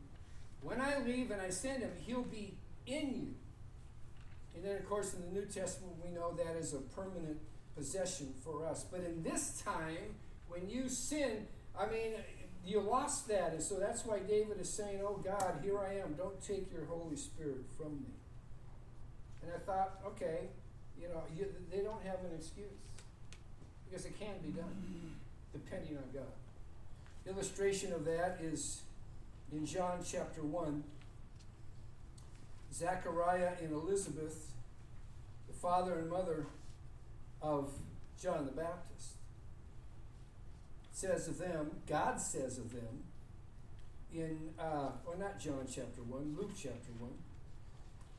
when I leave and I send him, he'll be in you. And then, of course, in the New Testament, we know that is a permanent possession for us. But in this time, when you sin, I mean, you lost that. And so that's why David is saying, Oh God, here I am. Don't take your Holy Spirit from me. And I thought, okay, you know, you, they don't have an excuse because it can be done depending on God. Illustration of that is in John chapter 1. Zechariah and Elizabeth, the father and mother of John the Baptist says of them, God says of them, in, uh, well, not John chapter 1, Luke chapter 1.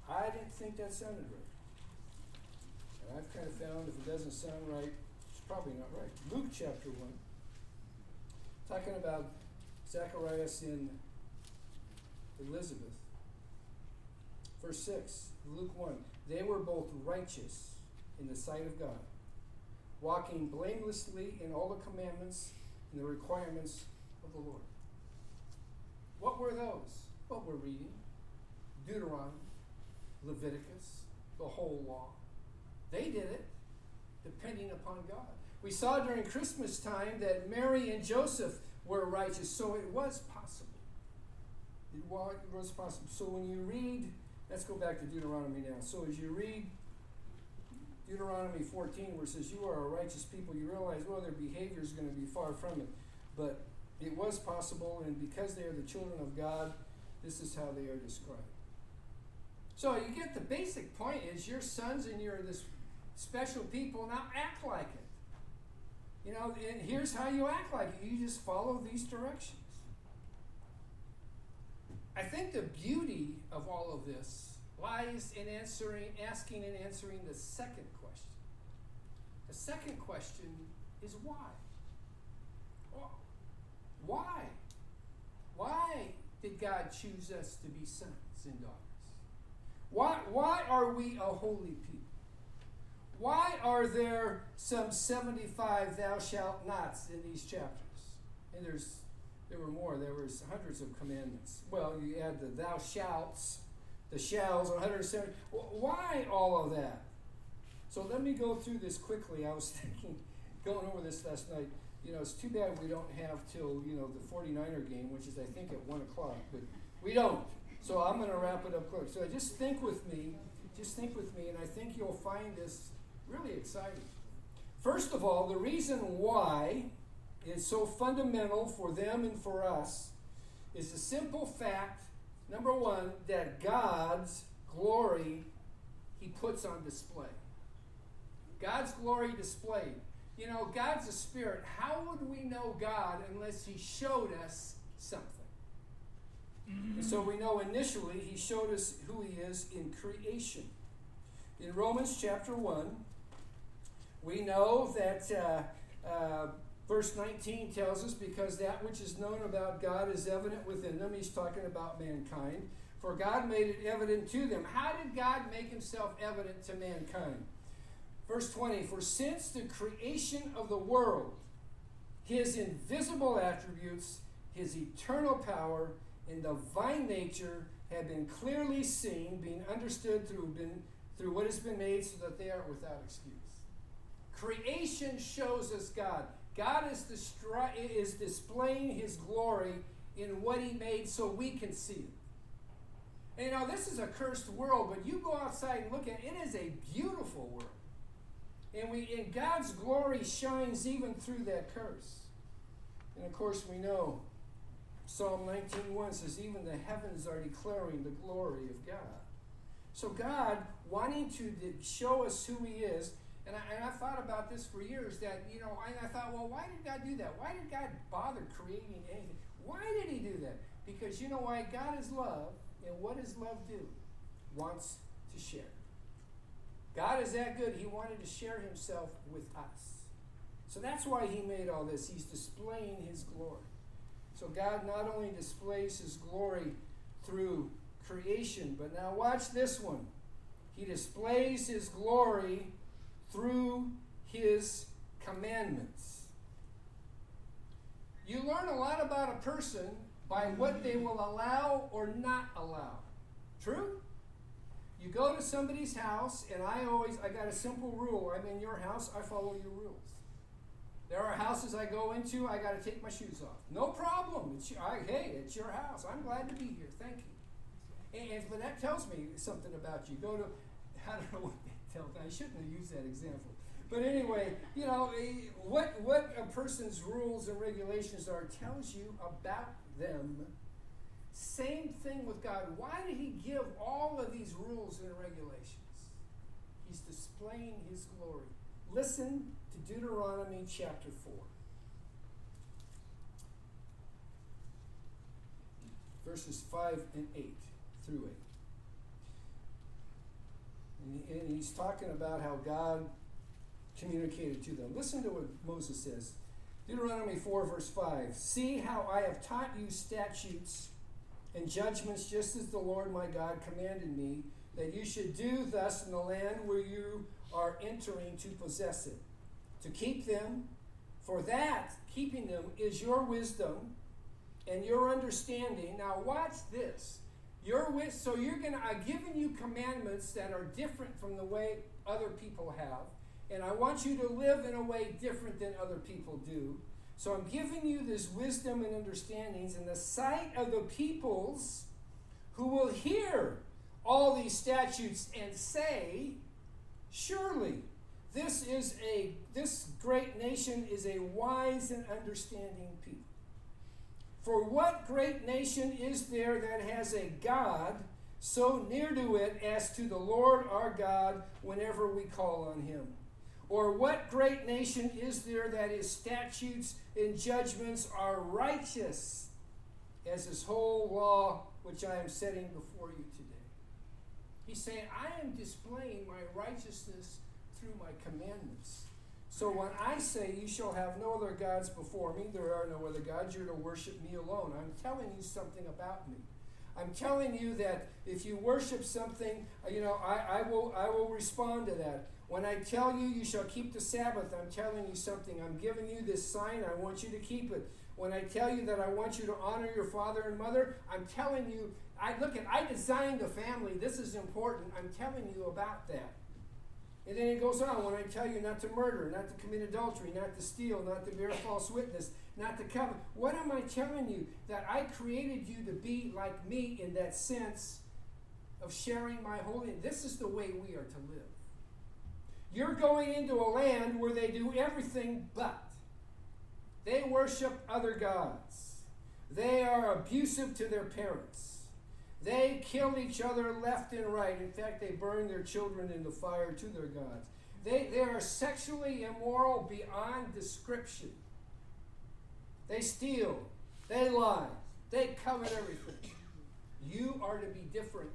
I didn't think that sounded right. And I've kind of found if it doesn't sound right, it's probably not right. Luke chapter 1, talking about Zacharias and Elizabeth. Verse 6, Luke 1. They were both righteous in the sight of God, walking blamelessly in all the commandments and the requirements of the Lord. What were those? What we're reading Deuteronomy, Leviticus, the whole law. They did it depending upon God. We saw during Christmas time that Mary and Joseph were righteous, so it was possible. It was possible. So when you read, let's go back to Deuteronomy now. So as you read Deuteronomy 14, where it says, You are a righteous people, you realize, well, their behavior is going to be far from it. But it was possible, and because they are the children of God, this is how they are described. So you get the basic point is your sons and you're this special people, now act like it. You know, and here's how you act like it. You just follow these directions. I think the beauty of all of this lies in answering, asking and answering the second question. The second question is why? Why? Why did God choose us to be sons and daughters? Why, why are we a holy people? Why are there some 75 thou shalt nots in these chapters? And there's there were more. There was hundreds of commandments. Well, you add the thou shalts the shells, 170. Why all of that? So let me go through this quickly. I was *laughs* thinking, going over this last night. You know, it's too bad we don't have till, you know, the 49er game, which is, I think, at 1 o'clock, but we don't. So I'm going to wrap it up quick. So just think with me, just think with me, and I think you'll find this Really exciting. First of all, the reason why it's so fundamental for them and for us is the simple fact number one, that God's glory he puts on display. God's glory displayed. You know, God's a spirit. How would we know God unless he showed us something? And so we know initially he showed us who he is in creation. In Romans chapter 1, we know that uh, uh, verse 19 tells us, because that which is known about God is evident within them. He's talking about mankind. For God made it evident to them. How did God make himself evident to mankind? Verse 20 For since the creation of the world, his invisible attributes, his eternal power, and divine nature have been clearly seen, being understood through, been, through what has been made, so that they are without excuse. Creation shows us God. God is, is displaying his glory in what he made so we can see it. And you know, this is a cursed world, but you go outside and look at it, it is a beautiful world. And we and God's glory shines even through that curse. And of course we know Psalm 19:1 says, even the heavens are declaring the glory of God. So God, wanting to show us who He is, and I, and I thought about this for years, that, you know, I, I thought, well, why did God do that? Why did God bother creating anything? Why did He do that? Because you know why? God is love, and what does love do? Wants to share. God is that good, He wanted to share Himself with us. So that's why He made all this. He's displaying His glory. So God not only displays His glory through creation, but now watch this one. He displays His glory through His commandments. You learn a lot about a person by what they will allow or not allow. True? You go to somebody's house, and I always, I got a simple rule. I'm in your house, I follow your rules. There are houses I go into, I got to take my shoes off. No problem. It's, I, hey, it's your house. I'm glad to be here. Thank you. And, and, but that tells me something about you. Go to, *laughs* I don't know what I shouldn't have used that example. But anyway, you know, eh, what, what a person's rules and regulations are tells you about them. Same thing with God. Why did He give all of these rules and regulations? He's displaying His glory. Listen to Deuteronomy chapter 4. Verses 5 and 8 through 8. And, and he's talking about how God communicated to them. Listen to what Moses says. Deuteronomy 4, verse 5. See how I have taught you statutes and judgments just as the Lord my God commanded me, that you should do thus in the land where you are entering to possess it, to keep them. For that, keeping them, is your wisdom and your understanding. Now, watch this. Your wis- so you're gonna. I've given you commandments that are different from the way other people have, and I want you to live in a way different than other people do. So I'm giving you this wisdom and understandings in the sight of the peoples who will hear all these statutes and say, Surely this is a this great nation is a wise and understanding people. For what great nation is there that has a God so near to it as to the Lord our God whenever we call on him? Or what great nation is there that his statutes and judgments are righteous as his whole law which I am setting before you today? He's saying, I am displaying my righteousness through my commandments. So when I say, You shall have no other gods before me, there are no other gods, you're to worship me alone. I'm telling you something about me. I'm telling you that if you worship something, uh, you know, I, I, will, I will respond to that. When I tell you you shall keep the Sabbath, I'm telling you something. I'm giving you this sign. I want you to keep it. When I tell you that I want you to honor your father and mother, I'm telling you. I look at. I designed a family. This is important. I'm telling you about that. And then it goes on. When I tell you not to murder, not to commit adultery, not to steal, not to bear false witness, not to covet, what am I telling you? That I created you to be like me in that sense of sharing my holy. This is the way we are to live. You're going into a land where they do everything but. They worship other gods. They are abusive to their parents. They kill each other left and right. In fact, they burn their children in the fire to their gods. They, they are sexually immoral beyond description. They steal. They lie. They covet everything. You are to be different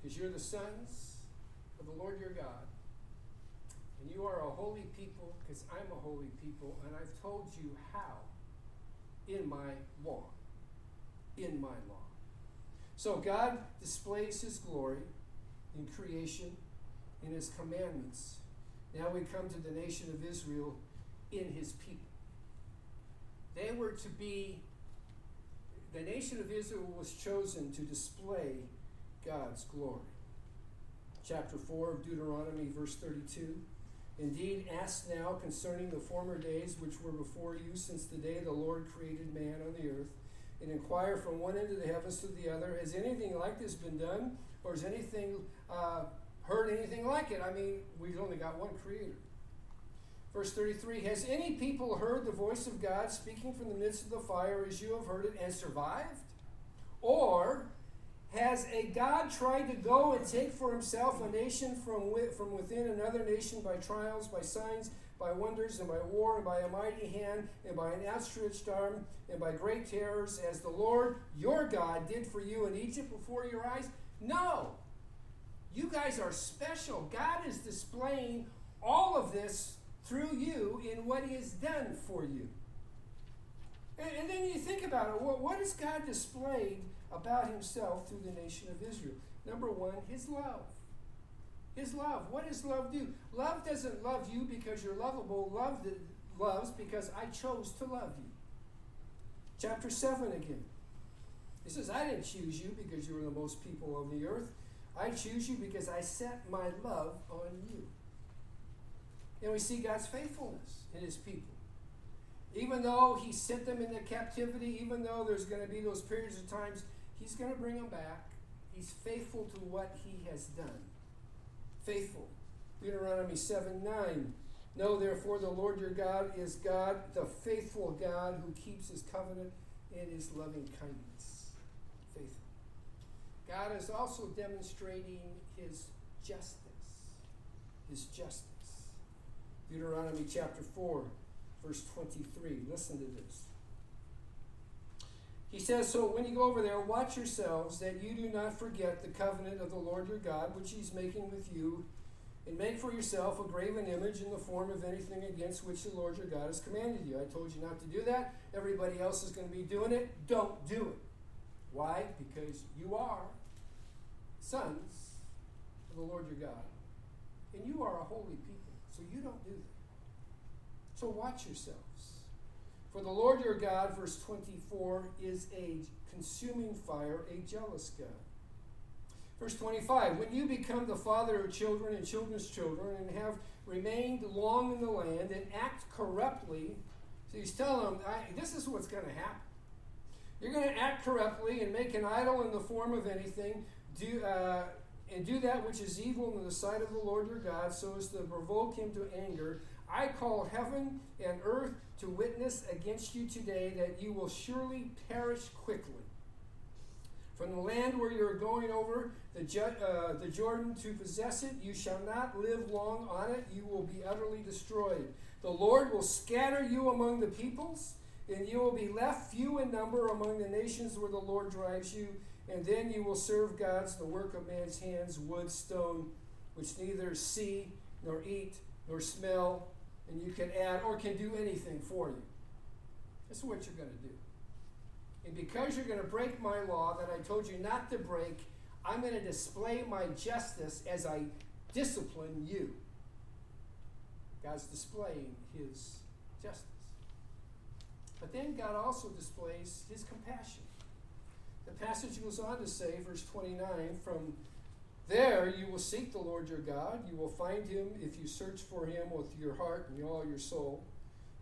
because you're the sons of the Lord your God. And you are a holy people because I'm a holy people, and I've told you how in my law. In my law. So God displays his glory in creation, in his commandments. Now we come to the nation of Israel in his people. They were to be, the nation of Israel was chosen to display God's glory. Chapter 4 of Deuteronomy, verse 32. Indeed, ask now concerning the former days which were before you, since the day the Lord created man on the earth, and inquire from one end of the heavens to the other, has anything like this been done, or has anything uh, heard anything like it? I mean, we've only got one creator. Verse 33 Has any people heard the voice of God speaking from the midst of the fire as you have heard it and survived? Or has a God tried to go and take for himself a nation from, from within another nation by trials, by signs, by wonders, and by war, and by a mighty hand, and by an outstretched arm, and by great terrors, as the Lord your God did for you in Egypt before your eyes? No. You guys are special. God is displaying all of this through you in what He has done for you. And, and then you think about it what, what has God displayed about Himself through the nation of Israel? Number one, His love. His love. What does love do? Love doesn't love you because you're lovable. Love loves because I chose to love you. Chapter 7 again. He says, I didn't choose you because you were the most people on the earth. I choose you because I set my love on you. And we see God's faithfulness in his people. Even though he sent them into captivity, even though there's going to be those periods of times, he's going to bring them back. He's faithful to what he has done. Faithful. Deuteronomy 7 9. Know therefore the Lord your God is God, the faithful God who keeps his covenant and his loving kindness. Faithful. God is also demonstrating his justice. His justice. Deuteronomy chapter 4, verse 23. Listen to this. He says, So when you go over there, watch yourselves that you do not forget the covenant of the Lord your God, which he's making with you, and make for yourself a graven image in the form of anything against which the Lord your God has commanded you. I told you not to do that. Everybody else is going to be doing it. Don't do it. Why? Because you are sons of the Lord your God. And you are a holy people. So you don't do that. So watch yourselves. For the Lord your God, verse 24, is a consuming fire, a jealous God. Verse 25 When you become the father of children and children's children and have remained long in the land and act corruptly, so he's telling them, this is what's going to happen. You're going to act corruptly and make an idol in the form of anything, do, uh, and do that which is evil in the sight of the Lord your God, so as to provoke him to anger. I call heaven and earth to witness against you today that you will surely perish quickly. From the land where you are going over the, uh, the Jordan to possess it, you shall not live long on it. You will be utterly destroyed. The Lord will scatter you among the peoples, and you will be left few in number among the nations where the Lord drives you. And then you will serve gods, the work of man's hands, wood, stone, which neither see nor eat nor smell and you can add or can do anything for you. This is what you're going to do. And because you're going to break my law that I told you not to break, I'm going to display my justice as I discipline you. God's displaying his justice. But then God also displays his compassion. The passage goes on to say, verse 29, from there you will seek the Lord your God. You will find him if you search for him with your heart and all your soul.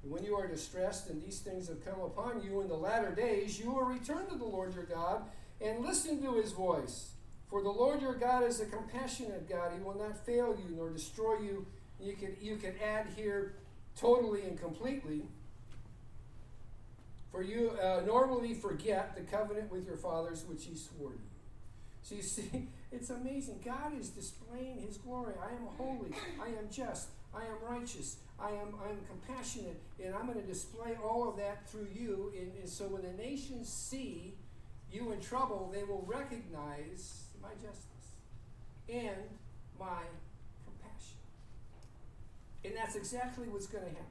And when you are distressed and these things have come upon you in the latter days, you will return to the Lord your God and listen to his voice. For the Lord your God is a compassionate God. He will not fail you nor destroy you You could you can add here totally and completely. For you uh, normally forget the covenant with your fathers which he swore to you. So you see, it's amazing. God is displaying his glory. I am holy. I am just. I am righteous. I am I'm compassionate. And I'm going to display all of that through you. And, and so when the nations see you in trouble, they will recognize my justice and my compassion. And that's exactly what's going to happen.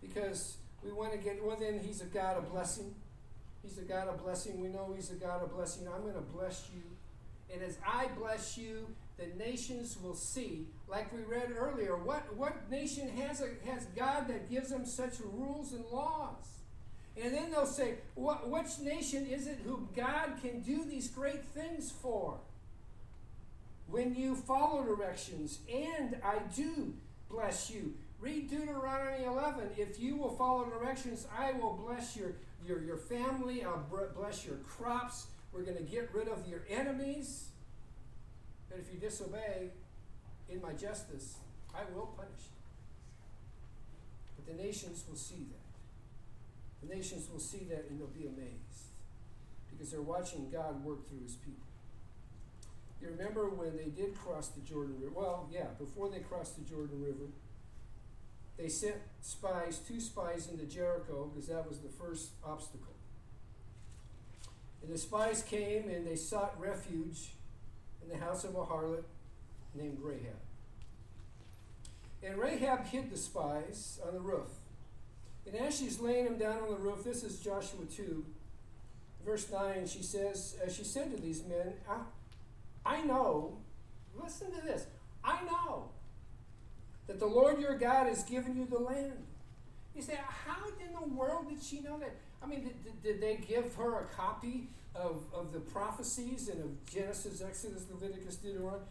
Because we want to get, well, then he's a God of blessing. He's a God of blessing. We know he's a God of blessing. I'm going to bless you. And as I bless you, the nations will see, like we read earlier, what, what nation has, a, has God that gives them such rules and laws? And then they'll say, what, which nation is it who God can do these great things for? When you follow directions, and I do bless you. Read Deuteronomy 11. If you will follow directions, I will bless your, your, your family, I'll bless your crops. We're going to get rid of your enemies. But if you disobey in my justice, I will punish you. But the nations will see that. The nations will see that and they'll be amazed because they're watching God work through his people. You remember when they did cross the Jordan River? Well, yeah, before they crossed the Jordan River, they sent spies, two spies into Jericho, because that was the first obstacle. And the spies came and they sought refuge in the house of a harlot named Rahab. And Rahab hid the spies on the roof. And as she's laying them down on the roof, this is Joshua 2, verse 9, she says, as she said to these men, I, I know, listen to this, I know that the Lord your God has given you the land. You say, how in the world did she know that? I mean, did, did they give her a copy of, of the prophecies and of Genesis, Exodus, Leviticus, Deuteronomy?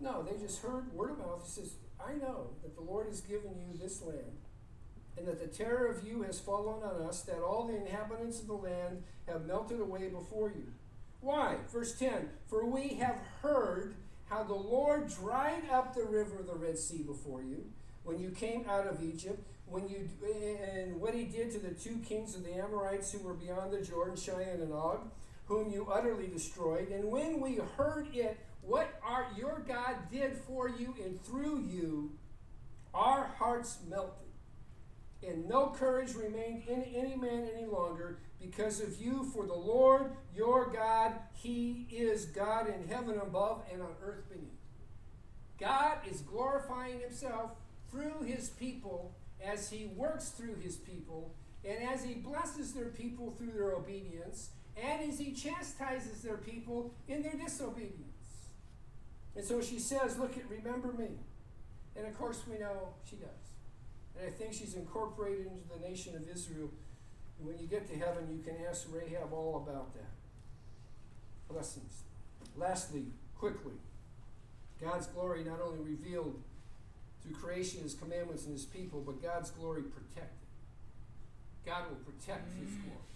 No, they just heard word of mouth. He says, I know that the Lord has given you this land, and that the terror of you has fallen on us, that all the inhabitants of the land have melted away before you. Why? Verse 10 For we have heard how the Lord dried up the river of the Red Sea before you when you came out of Egypt, when you and what he did to the two kings of the Amorites who were beyond the Jordan, Sihon and Og, whom you utterly destroyed. And when we heard it, what our your God did for you and through you, our hearts melted. And no courage remained in any man any longer because of you, for the Lord your God, He is God in heaven above and on earth beneath. God is glorifying Himself through His people as He works through His people, and as He blesses their people through their obedience, and as He chastises their people in their disobedience. And so she says, Look, at, remember me. And of course, we know she does. And I think she's incorporated into the nation of Israel and when you get to heaven, you can ask Rahab all about that. Blessings. Lastly, quickly, God's glory not only revealed through creation, His commandments, and His people, but God's glory protected. God will protect His mm. glory.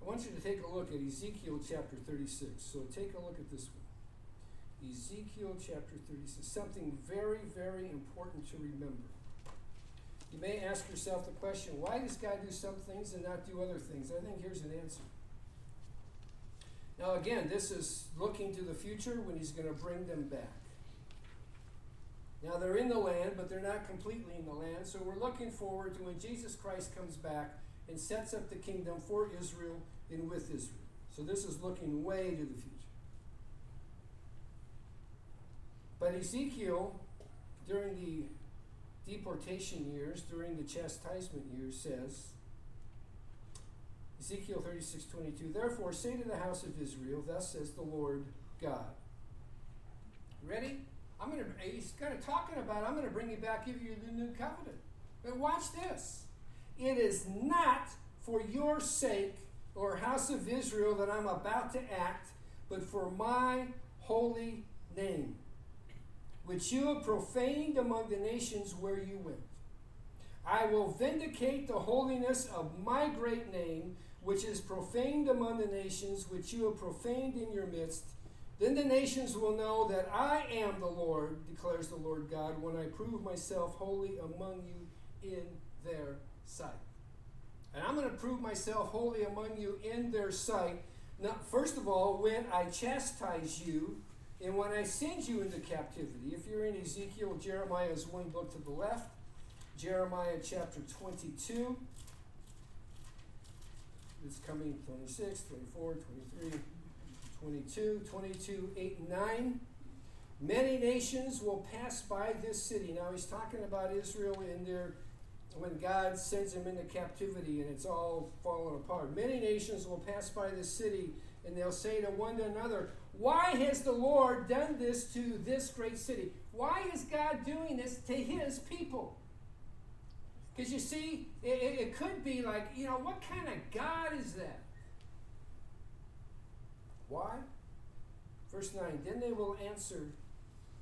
I want you to take a look at Ezekiel chapter 36. So take a look at this one. Ezekiel chapter 36. Something very, very important to remember. You may ask yourself the question why does God do some things and not do other things? I think here's an answer. Now, again, this is looking to the future when He's going to bring them back. Now, they're in the land, but they're not completely in the land, so we're looking forward to when Jesus Christ comes back and sets up the kingdom for Israel and with Israel. So, this is looking way to the future. But Ezekiel, during the deportation years, during the chastisement years, says, Ezekiel 36 22, Therefore say to the house of Israel, Thus says the Lord God. Ready? I'm going to, he's kind of talking about, I'm going to bring you back, give you the new covenant. But watch this. It is not for your sake, or house of Israel, that I'm about to act, but for my holy name which you have profaned among the nations where you went. I will vindicate the holiness of my great name, which is profaned among the nations, which you have profaned in your midst, Then the nations will know that I am the Lord, declares the Lord God, when I prove myself holy among you in their sight. And I'm going to prove myself holy among you in their sight. Now, first of all, when I chastise you and when I send you into captivity. If you're in Ezekiel, Jeremiah is one book to the left. Jeremiah chapter 22. It's coming 26, 24, 23. 22, 22, 8, and 9. Many nations will pass by this city. Now he's talking about Israel in their when God sends them into captivity and it's all falling apart. Many nations will pass by this city and they'll say to one to another, Why has the Lord done this to this great city? Why is God doing this to his people? Because you see, it, it, could be like, you know, what kind of God is that? Why? Verse 9 Then they will answer,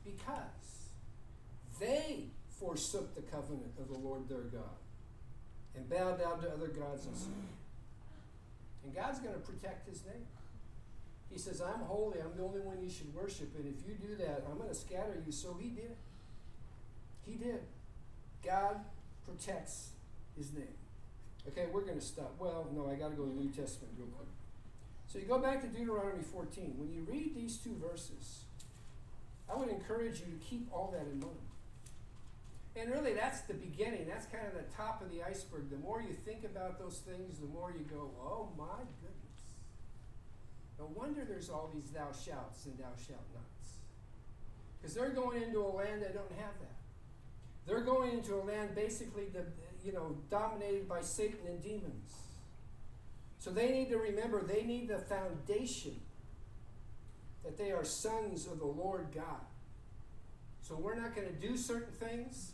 Because they forsook the covenant of the Lord their God and bowed down to other gods and served. And God's going to protect his name. He says, I'm holy. I'm the only one you should worship. And if you do that, I'm going to scatter you. So he did. He did. God protects his name. Okay, we're going to stop. Well, no, I got to go to the New Testament real quick. So you go back to Deuteronomy 14. When you read these two verses, I would encourage you to keep all that in mind. And really, that's the beginning. That's kind of the top of the iceberg. The more you think about those things, the more you go, oh my goodness. No wonder there's all these thou shalt and thou shalt nots. Because they're going into a land that don't have that. They're going into a land basically, the, you know, dominated by Satan and demons. So they need to remember, they need the foundation that they are sons of the Lord God. So we're not going to do certain things,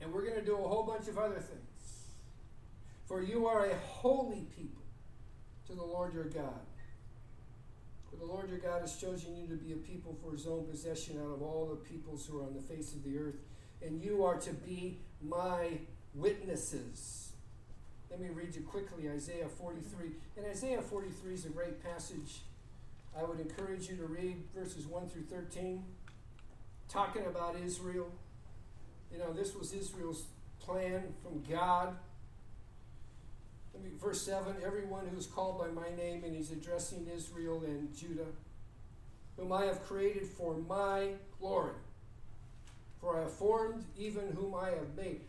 and we're going to do a whole bunch of other things. For you are a holy people to the Lord your God. For the Lord your God has chosen you to be a people for his own possession out of all the peoples who are on the face of the earth, and you are to be my witnesses. Let me read you quickly Isaiah 43. And Isaiah 43 is a great passage. I would encourage you to read verses 1 through 13, talking about Israel. You know, this was Israel's plan from God. Let me, verse 7 Everyone who is called by my name, and he's addressing Israel and Judah, whom I have created for my glory. For I have formed even whom I have made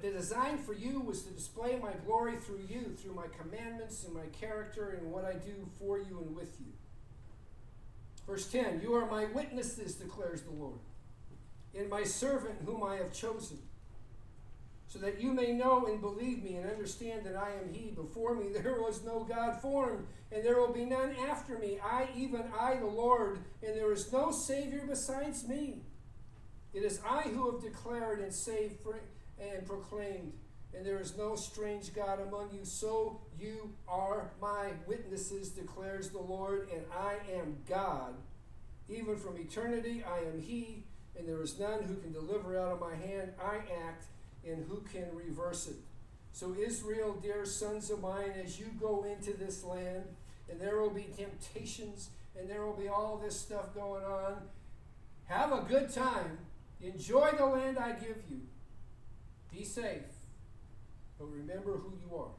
the design for you was to display my glory through you, through my commandments and my character and what I do for you and with you. Verse 10 You are my witnesses, declares the Lord, and my servant whom I have chosen, so that you may know and believe me and understand that I am He. Before me there was no God formed, and there will be none after me. I, even I, the Lord, and there is no Savior besides me. It is I who have declared and saved and proclaimed, and there is no strange God among you. So you are my witnesses, declares the Lord, and I am God. Even from eternity, I am He, and there is none who can deliver out of my hand. I act, and who can reverse it? So, Israel, dear sons of mine, as you go into this land, and there will be temptations, and there will be all this stuff going on, have a good time. Enjoy the land I give you. Be safe, but remember who you are.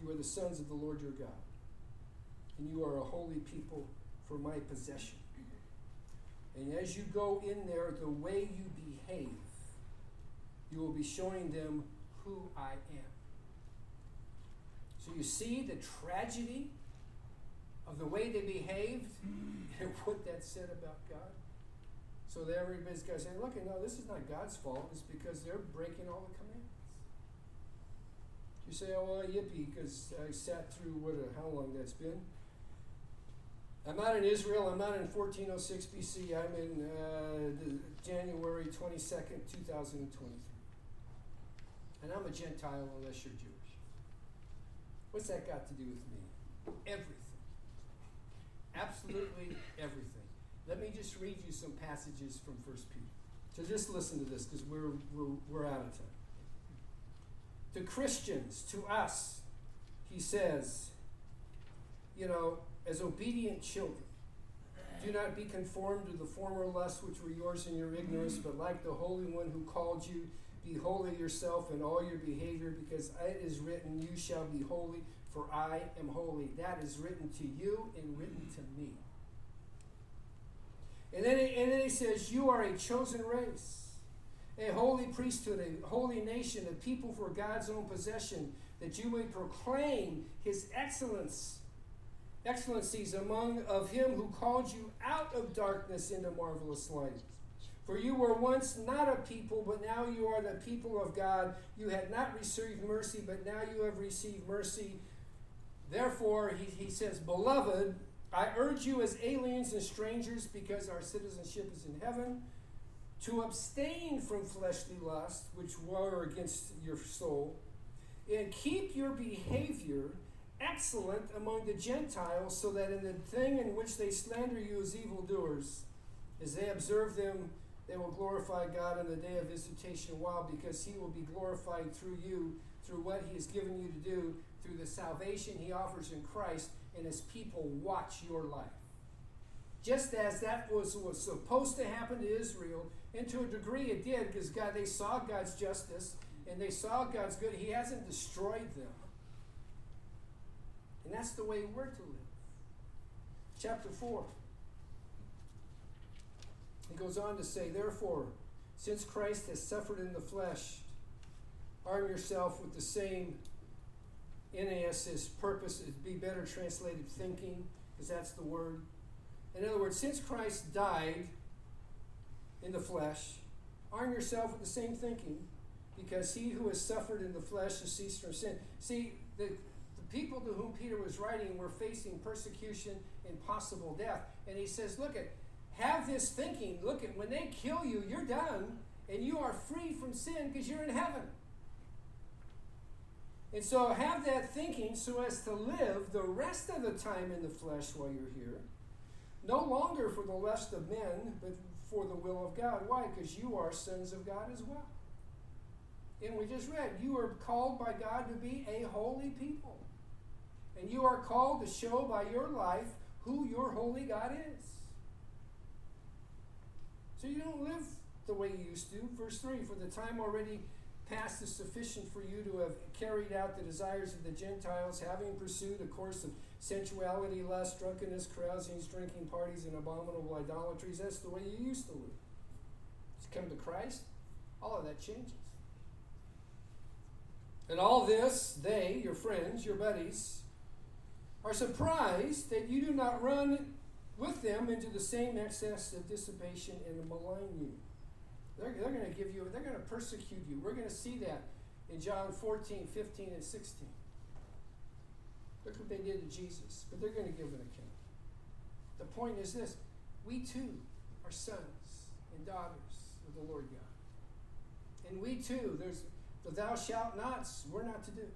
You are the sons of the Lord your God, and you are a holy people for my possession. And as you go in there, the way you behave, you will be showing them who I am. So you see the tragedy of the way they behaved and *laughs* what that said about God? So that everybody's got to say, look, no, this is not God's fault. It's because they're breaking all the commandments. You say, oh, well, yippee, because I sat through what, a, how long that's been. I'm not in Israel. I'm not in 1406 BC. I'm in uh, January 22nd, 2023. And I'm a Gentile unless you're Jewish. What's that got to do with me? Everything. Absolutely everything. Let me just read you some passages from First Peter. So just listen to this because we're, we're, we're out of time. To Christians, to us, he says, you know, as obedient children, Do not be conformed to the former lusts which were yours in your ignorance, but like the Holy One who called you, be holy yourself in all your behavior, because it is written, You shall be holy, for I am holy. That is written to you and written to me. And then, and then he says, You are a chosen race, a holy priesthood, a holy nation, a people for God's own possession, that you may proclaim his excellence, excellencies among of him who called you out of darkness into marvelous light. For you were once not a people, but now you are the people of God. You had not received mercy, but now you have received mercy. Therefore, he, he says, Beloved, I urge you as aliens and strangers, because our citizenship is in heaven, to abstain from fleshly lusts, which war against your soul, and keep your behavior excellent among the Gentiles, so that in the thing in which they slander you as evildoers, as they observe them, they will glorify God in the day of visitation. Why? Because he will be glorified through you, through what he has given you to do, through the salvation he offers in Christ, and his people watch your life. Just as that was, was supposed to happen to Israel, and to a degree it did, because God they saw God's justice and they saw God's good. He hasn't destroyed them. And that's the way we're to live. Chapter 4. He goes on to say, Therefore, since Christ has suffered in the flesh, arm yourself with the same NAS's purpose, it'd be better translated thinking, because that's the word. In other words, since Christ died in the flesh, arm yourself with the same thinking, because he who has suffered in the flesh has ceased from sin. See, the, the people to whom Peter was writing were facing persecution and possible death. And he says, Look at have this thinking. Look at when they kill you, you're done, and you are free from sin because you're in heaven. And so have that thinking so as to live the rest of the time in the flesh while you're here, no longer for the lust of men, but for the will of God. Why? Because you are sons of God as well. And we just read, you are called by God to be a holy people. And you are called to show by your life who your holy God is. So you don't live the way you used to. Verse 3 For the time already past is sufficient for you to have carried out the desires of the Gentiles, having pursued a course of sensuality, lust, drunkenness, carousings, drinking parties, and abominable idolatries. That's the way you used to live. You come to Christ, all of that changes. And all this, they, your friends, your buddies, are surprised that you do not run with them into the same excess of dissipation and malign you. They're, they're going to give you, they're going to persecute you. We're going to see that in John 14, 15, and 16. Look what they did to Jesus, but they're going to give an account. The point is this we too are sons and daughters of the Lord God. And we too, there's the thou shalt nots, we're not to do.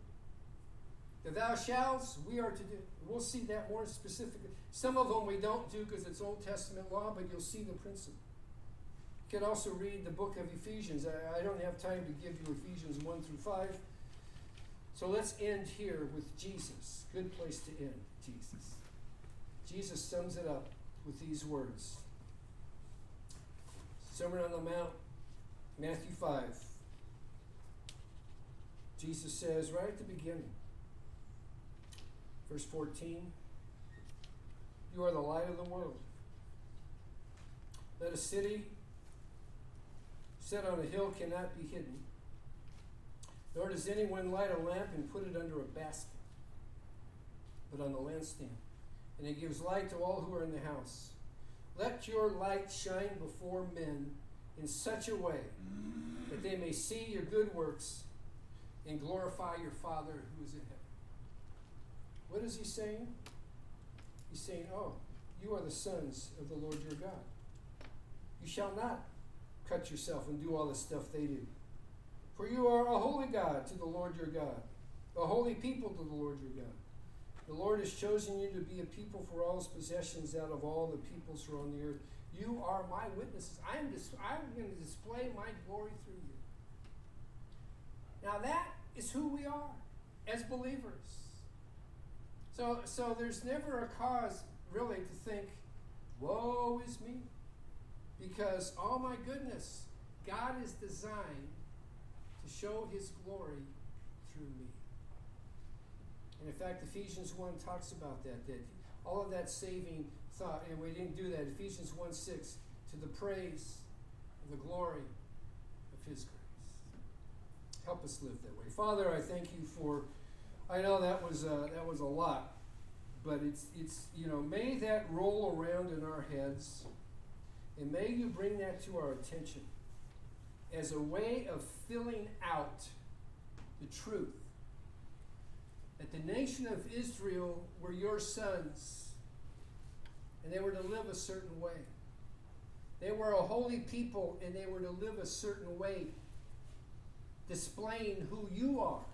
The thou shalls, we are to do. We'll see that more specifically. Some of them we don't do because it's Old Testament law, but you'll see the principle. Can also read the book of Ephesians. I, I don't have time to give you Ephesians 1 through 5. So let's end here with Jesus. Good place to end, Jesus. Jesus sums it up with these words Sermon on the Mount, Matthew 5. Jesus says right at the beginning, verse 14, You are the light of the world. That a city set on a hill cannot be hidden. Nor does anyone light a lamp and put it under a basket, but on the lampstand. And it gives light to all who are in the house. Let your light shine before men in such a way that they may see your good works and glorify your Father who is in heaven. What is he saying? He's saying, Oh, you are the sons of the Lord your God. You shall not cut yourself and do all the stuff they do. For you are a holy God to the Lord your God, a holy people to the Lord your God. The Lord has chosen you to be a people for all his possessions out of all the peoples who are on the earth. You are my witnesses. I am, dis- I am going to display my glory through you. Now that is who we are as believers. So, so there's never a cause really to think, Woe is me. Because, oh my goodness, God is designed to show his glory through me. And in fact, Ephesians 1 talks about that, that all of that saving thought, and we didn't do that. Ephesians 1 6, to the praise of the glory of his grace. Help us live that way. Father, I thank you for I know that was uh, that was a lot, but it's it's you know may that roll around in our heads, and may you bring that to our attention as a way of filling out the truth that the nation of Israel were your sons, and they were to live a certain way. They were a holy people, and they were to live a certain way, displaying who you are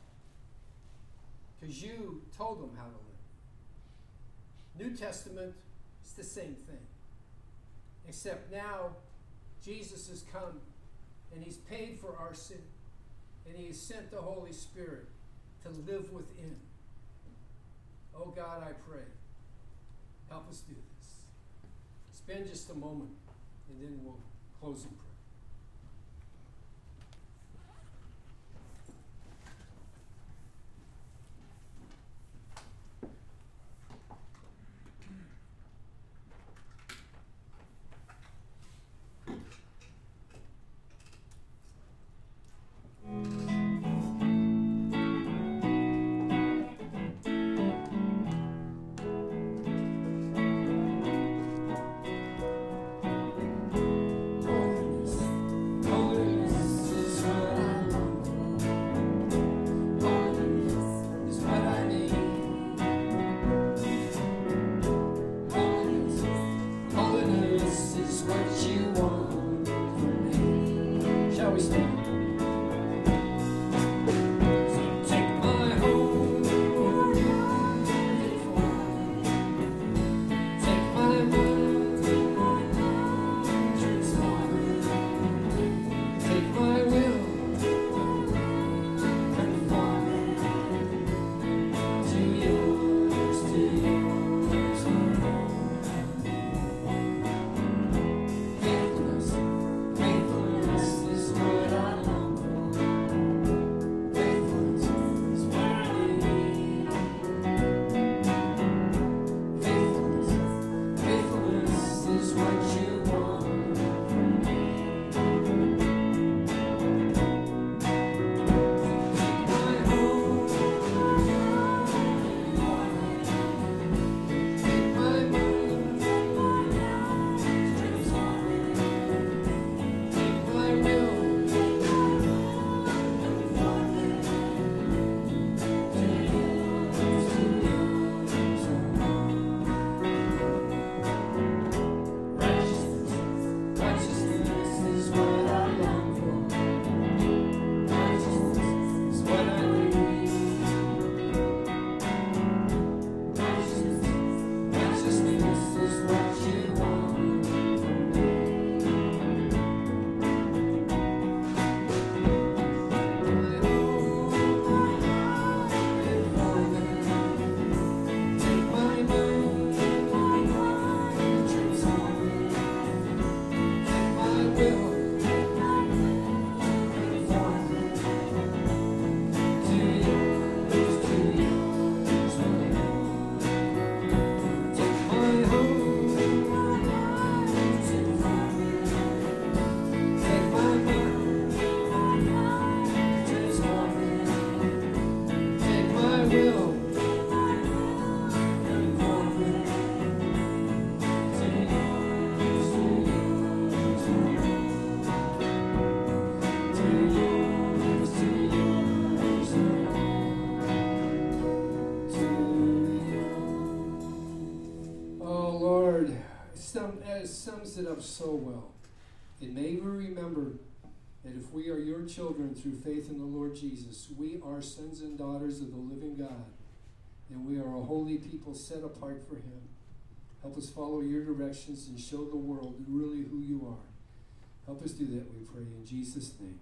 because you told them how to live. New Testament, it's the same thing. Except now, Jesus has come and he's paid for our sin. And he has sent the Holy Spirit to live within. Oh God, I pray, help us do this. Spend just a moment and then we'll close in prayer. Sums it up so well. And may we remember that if we are your children through faith in the Lord Jesus, we are sons and daughters of the living God, and we are a holy people set apart for Him. Help us follow your directions and show the world really who you are. Help us do that, we pray, in Jesus' name.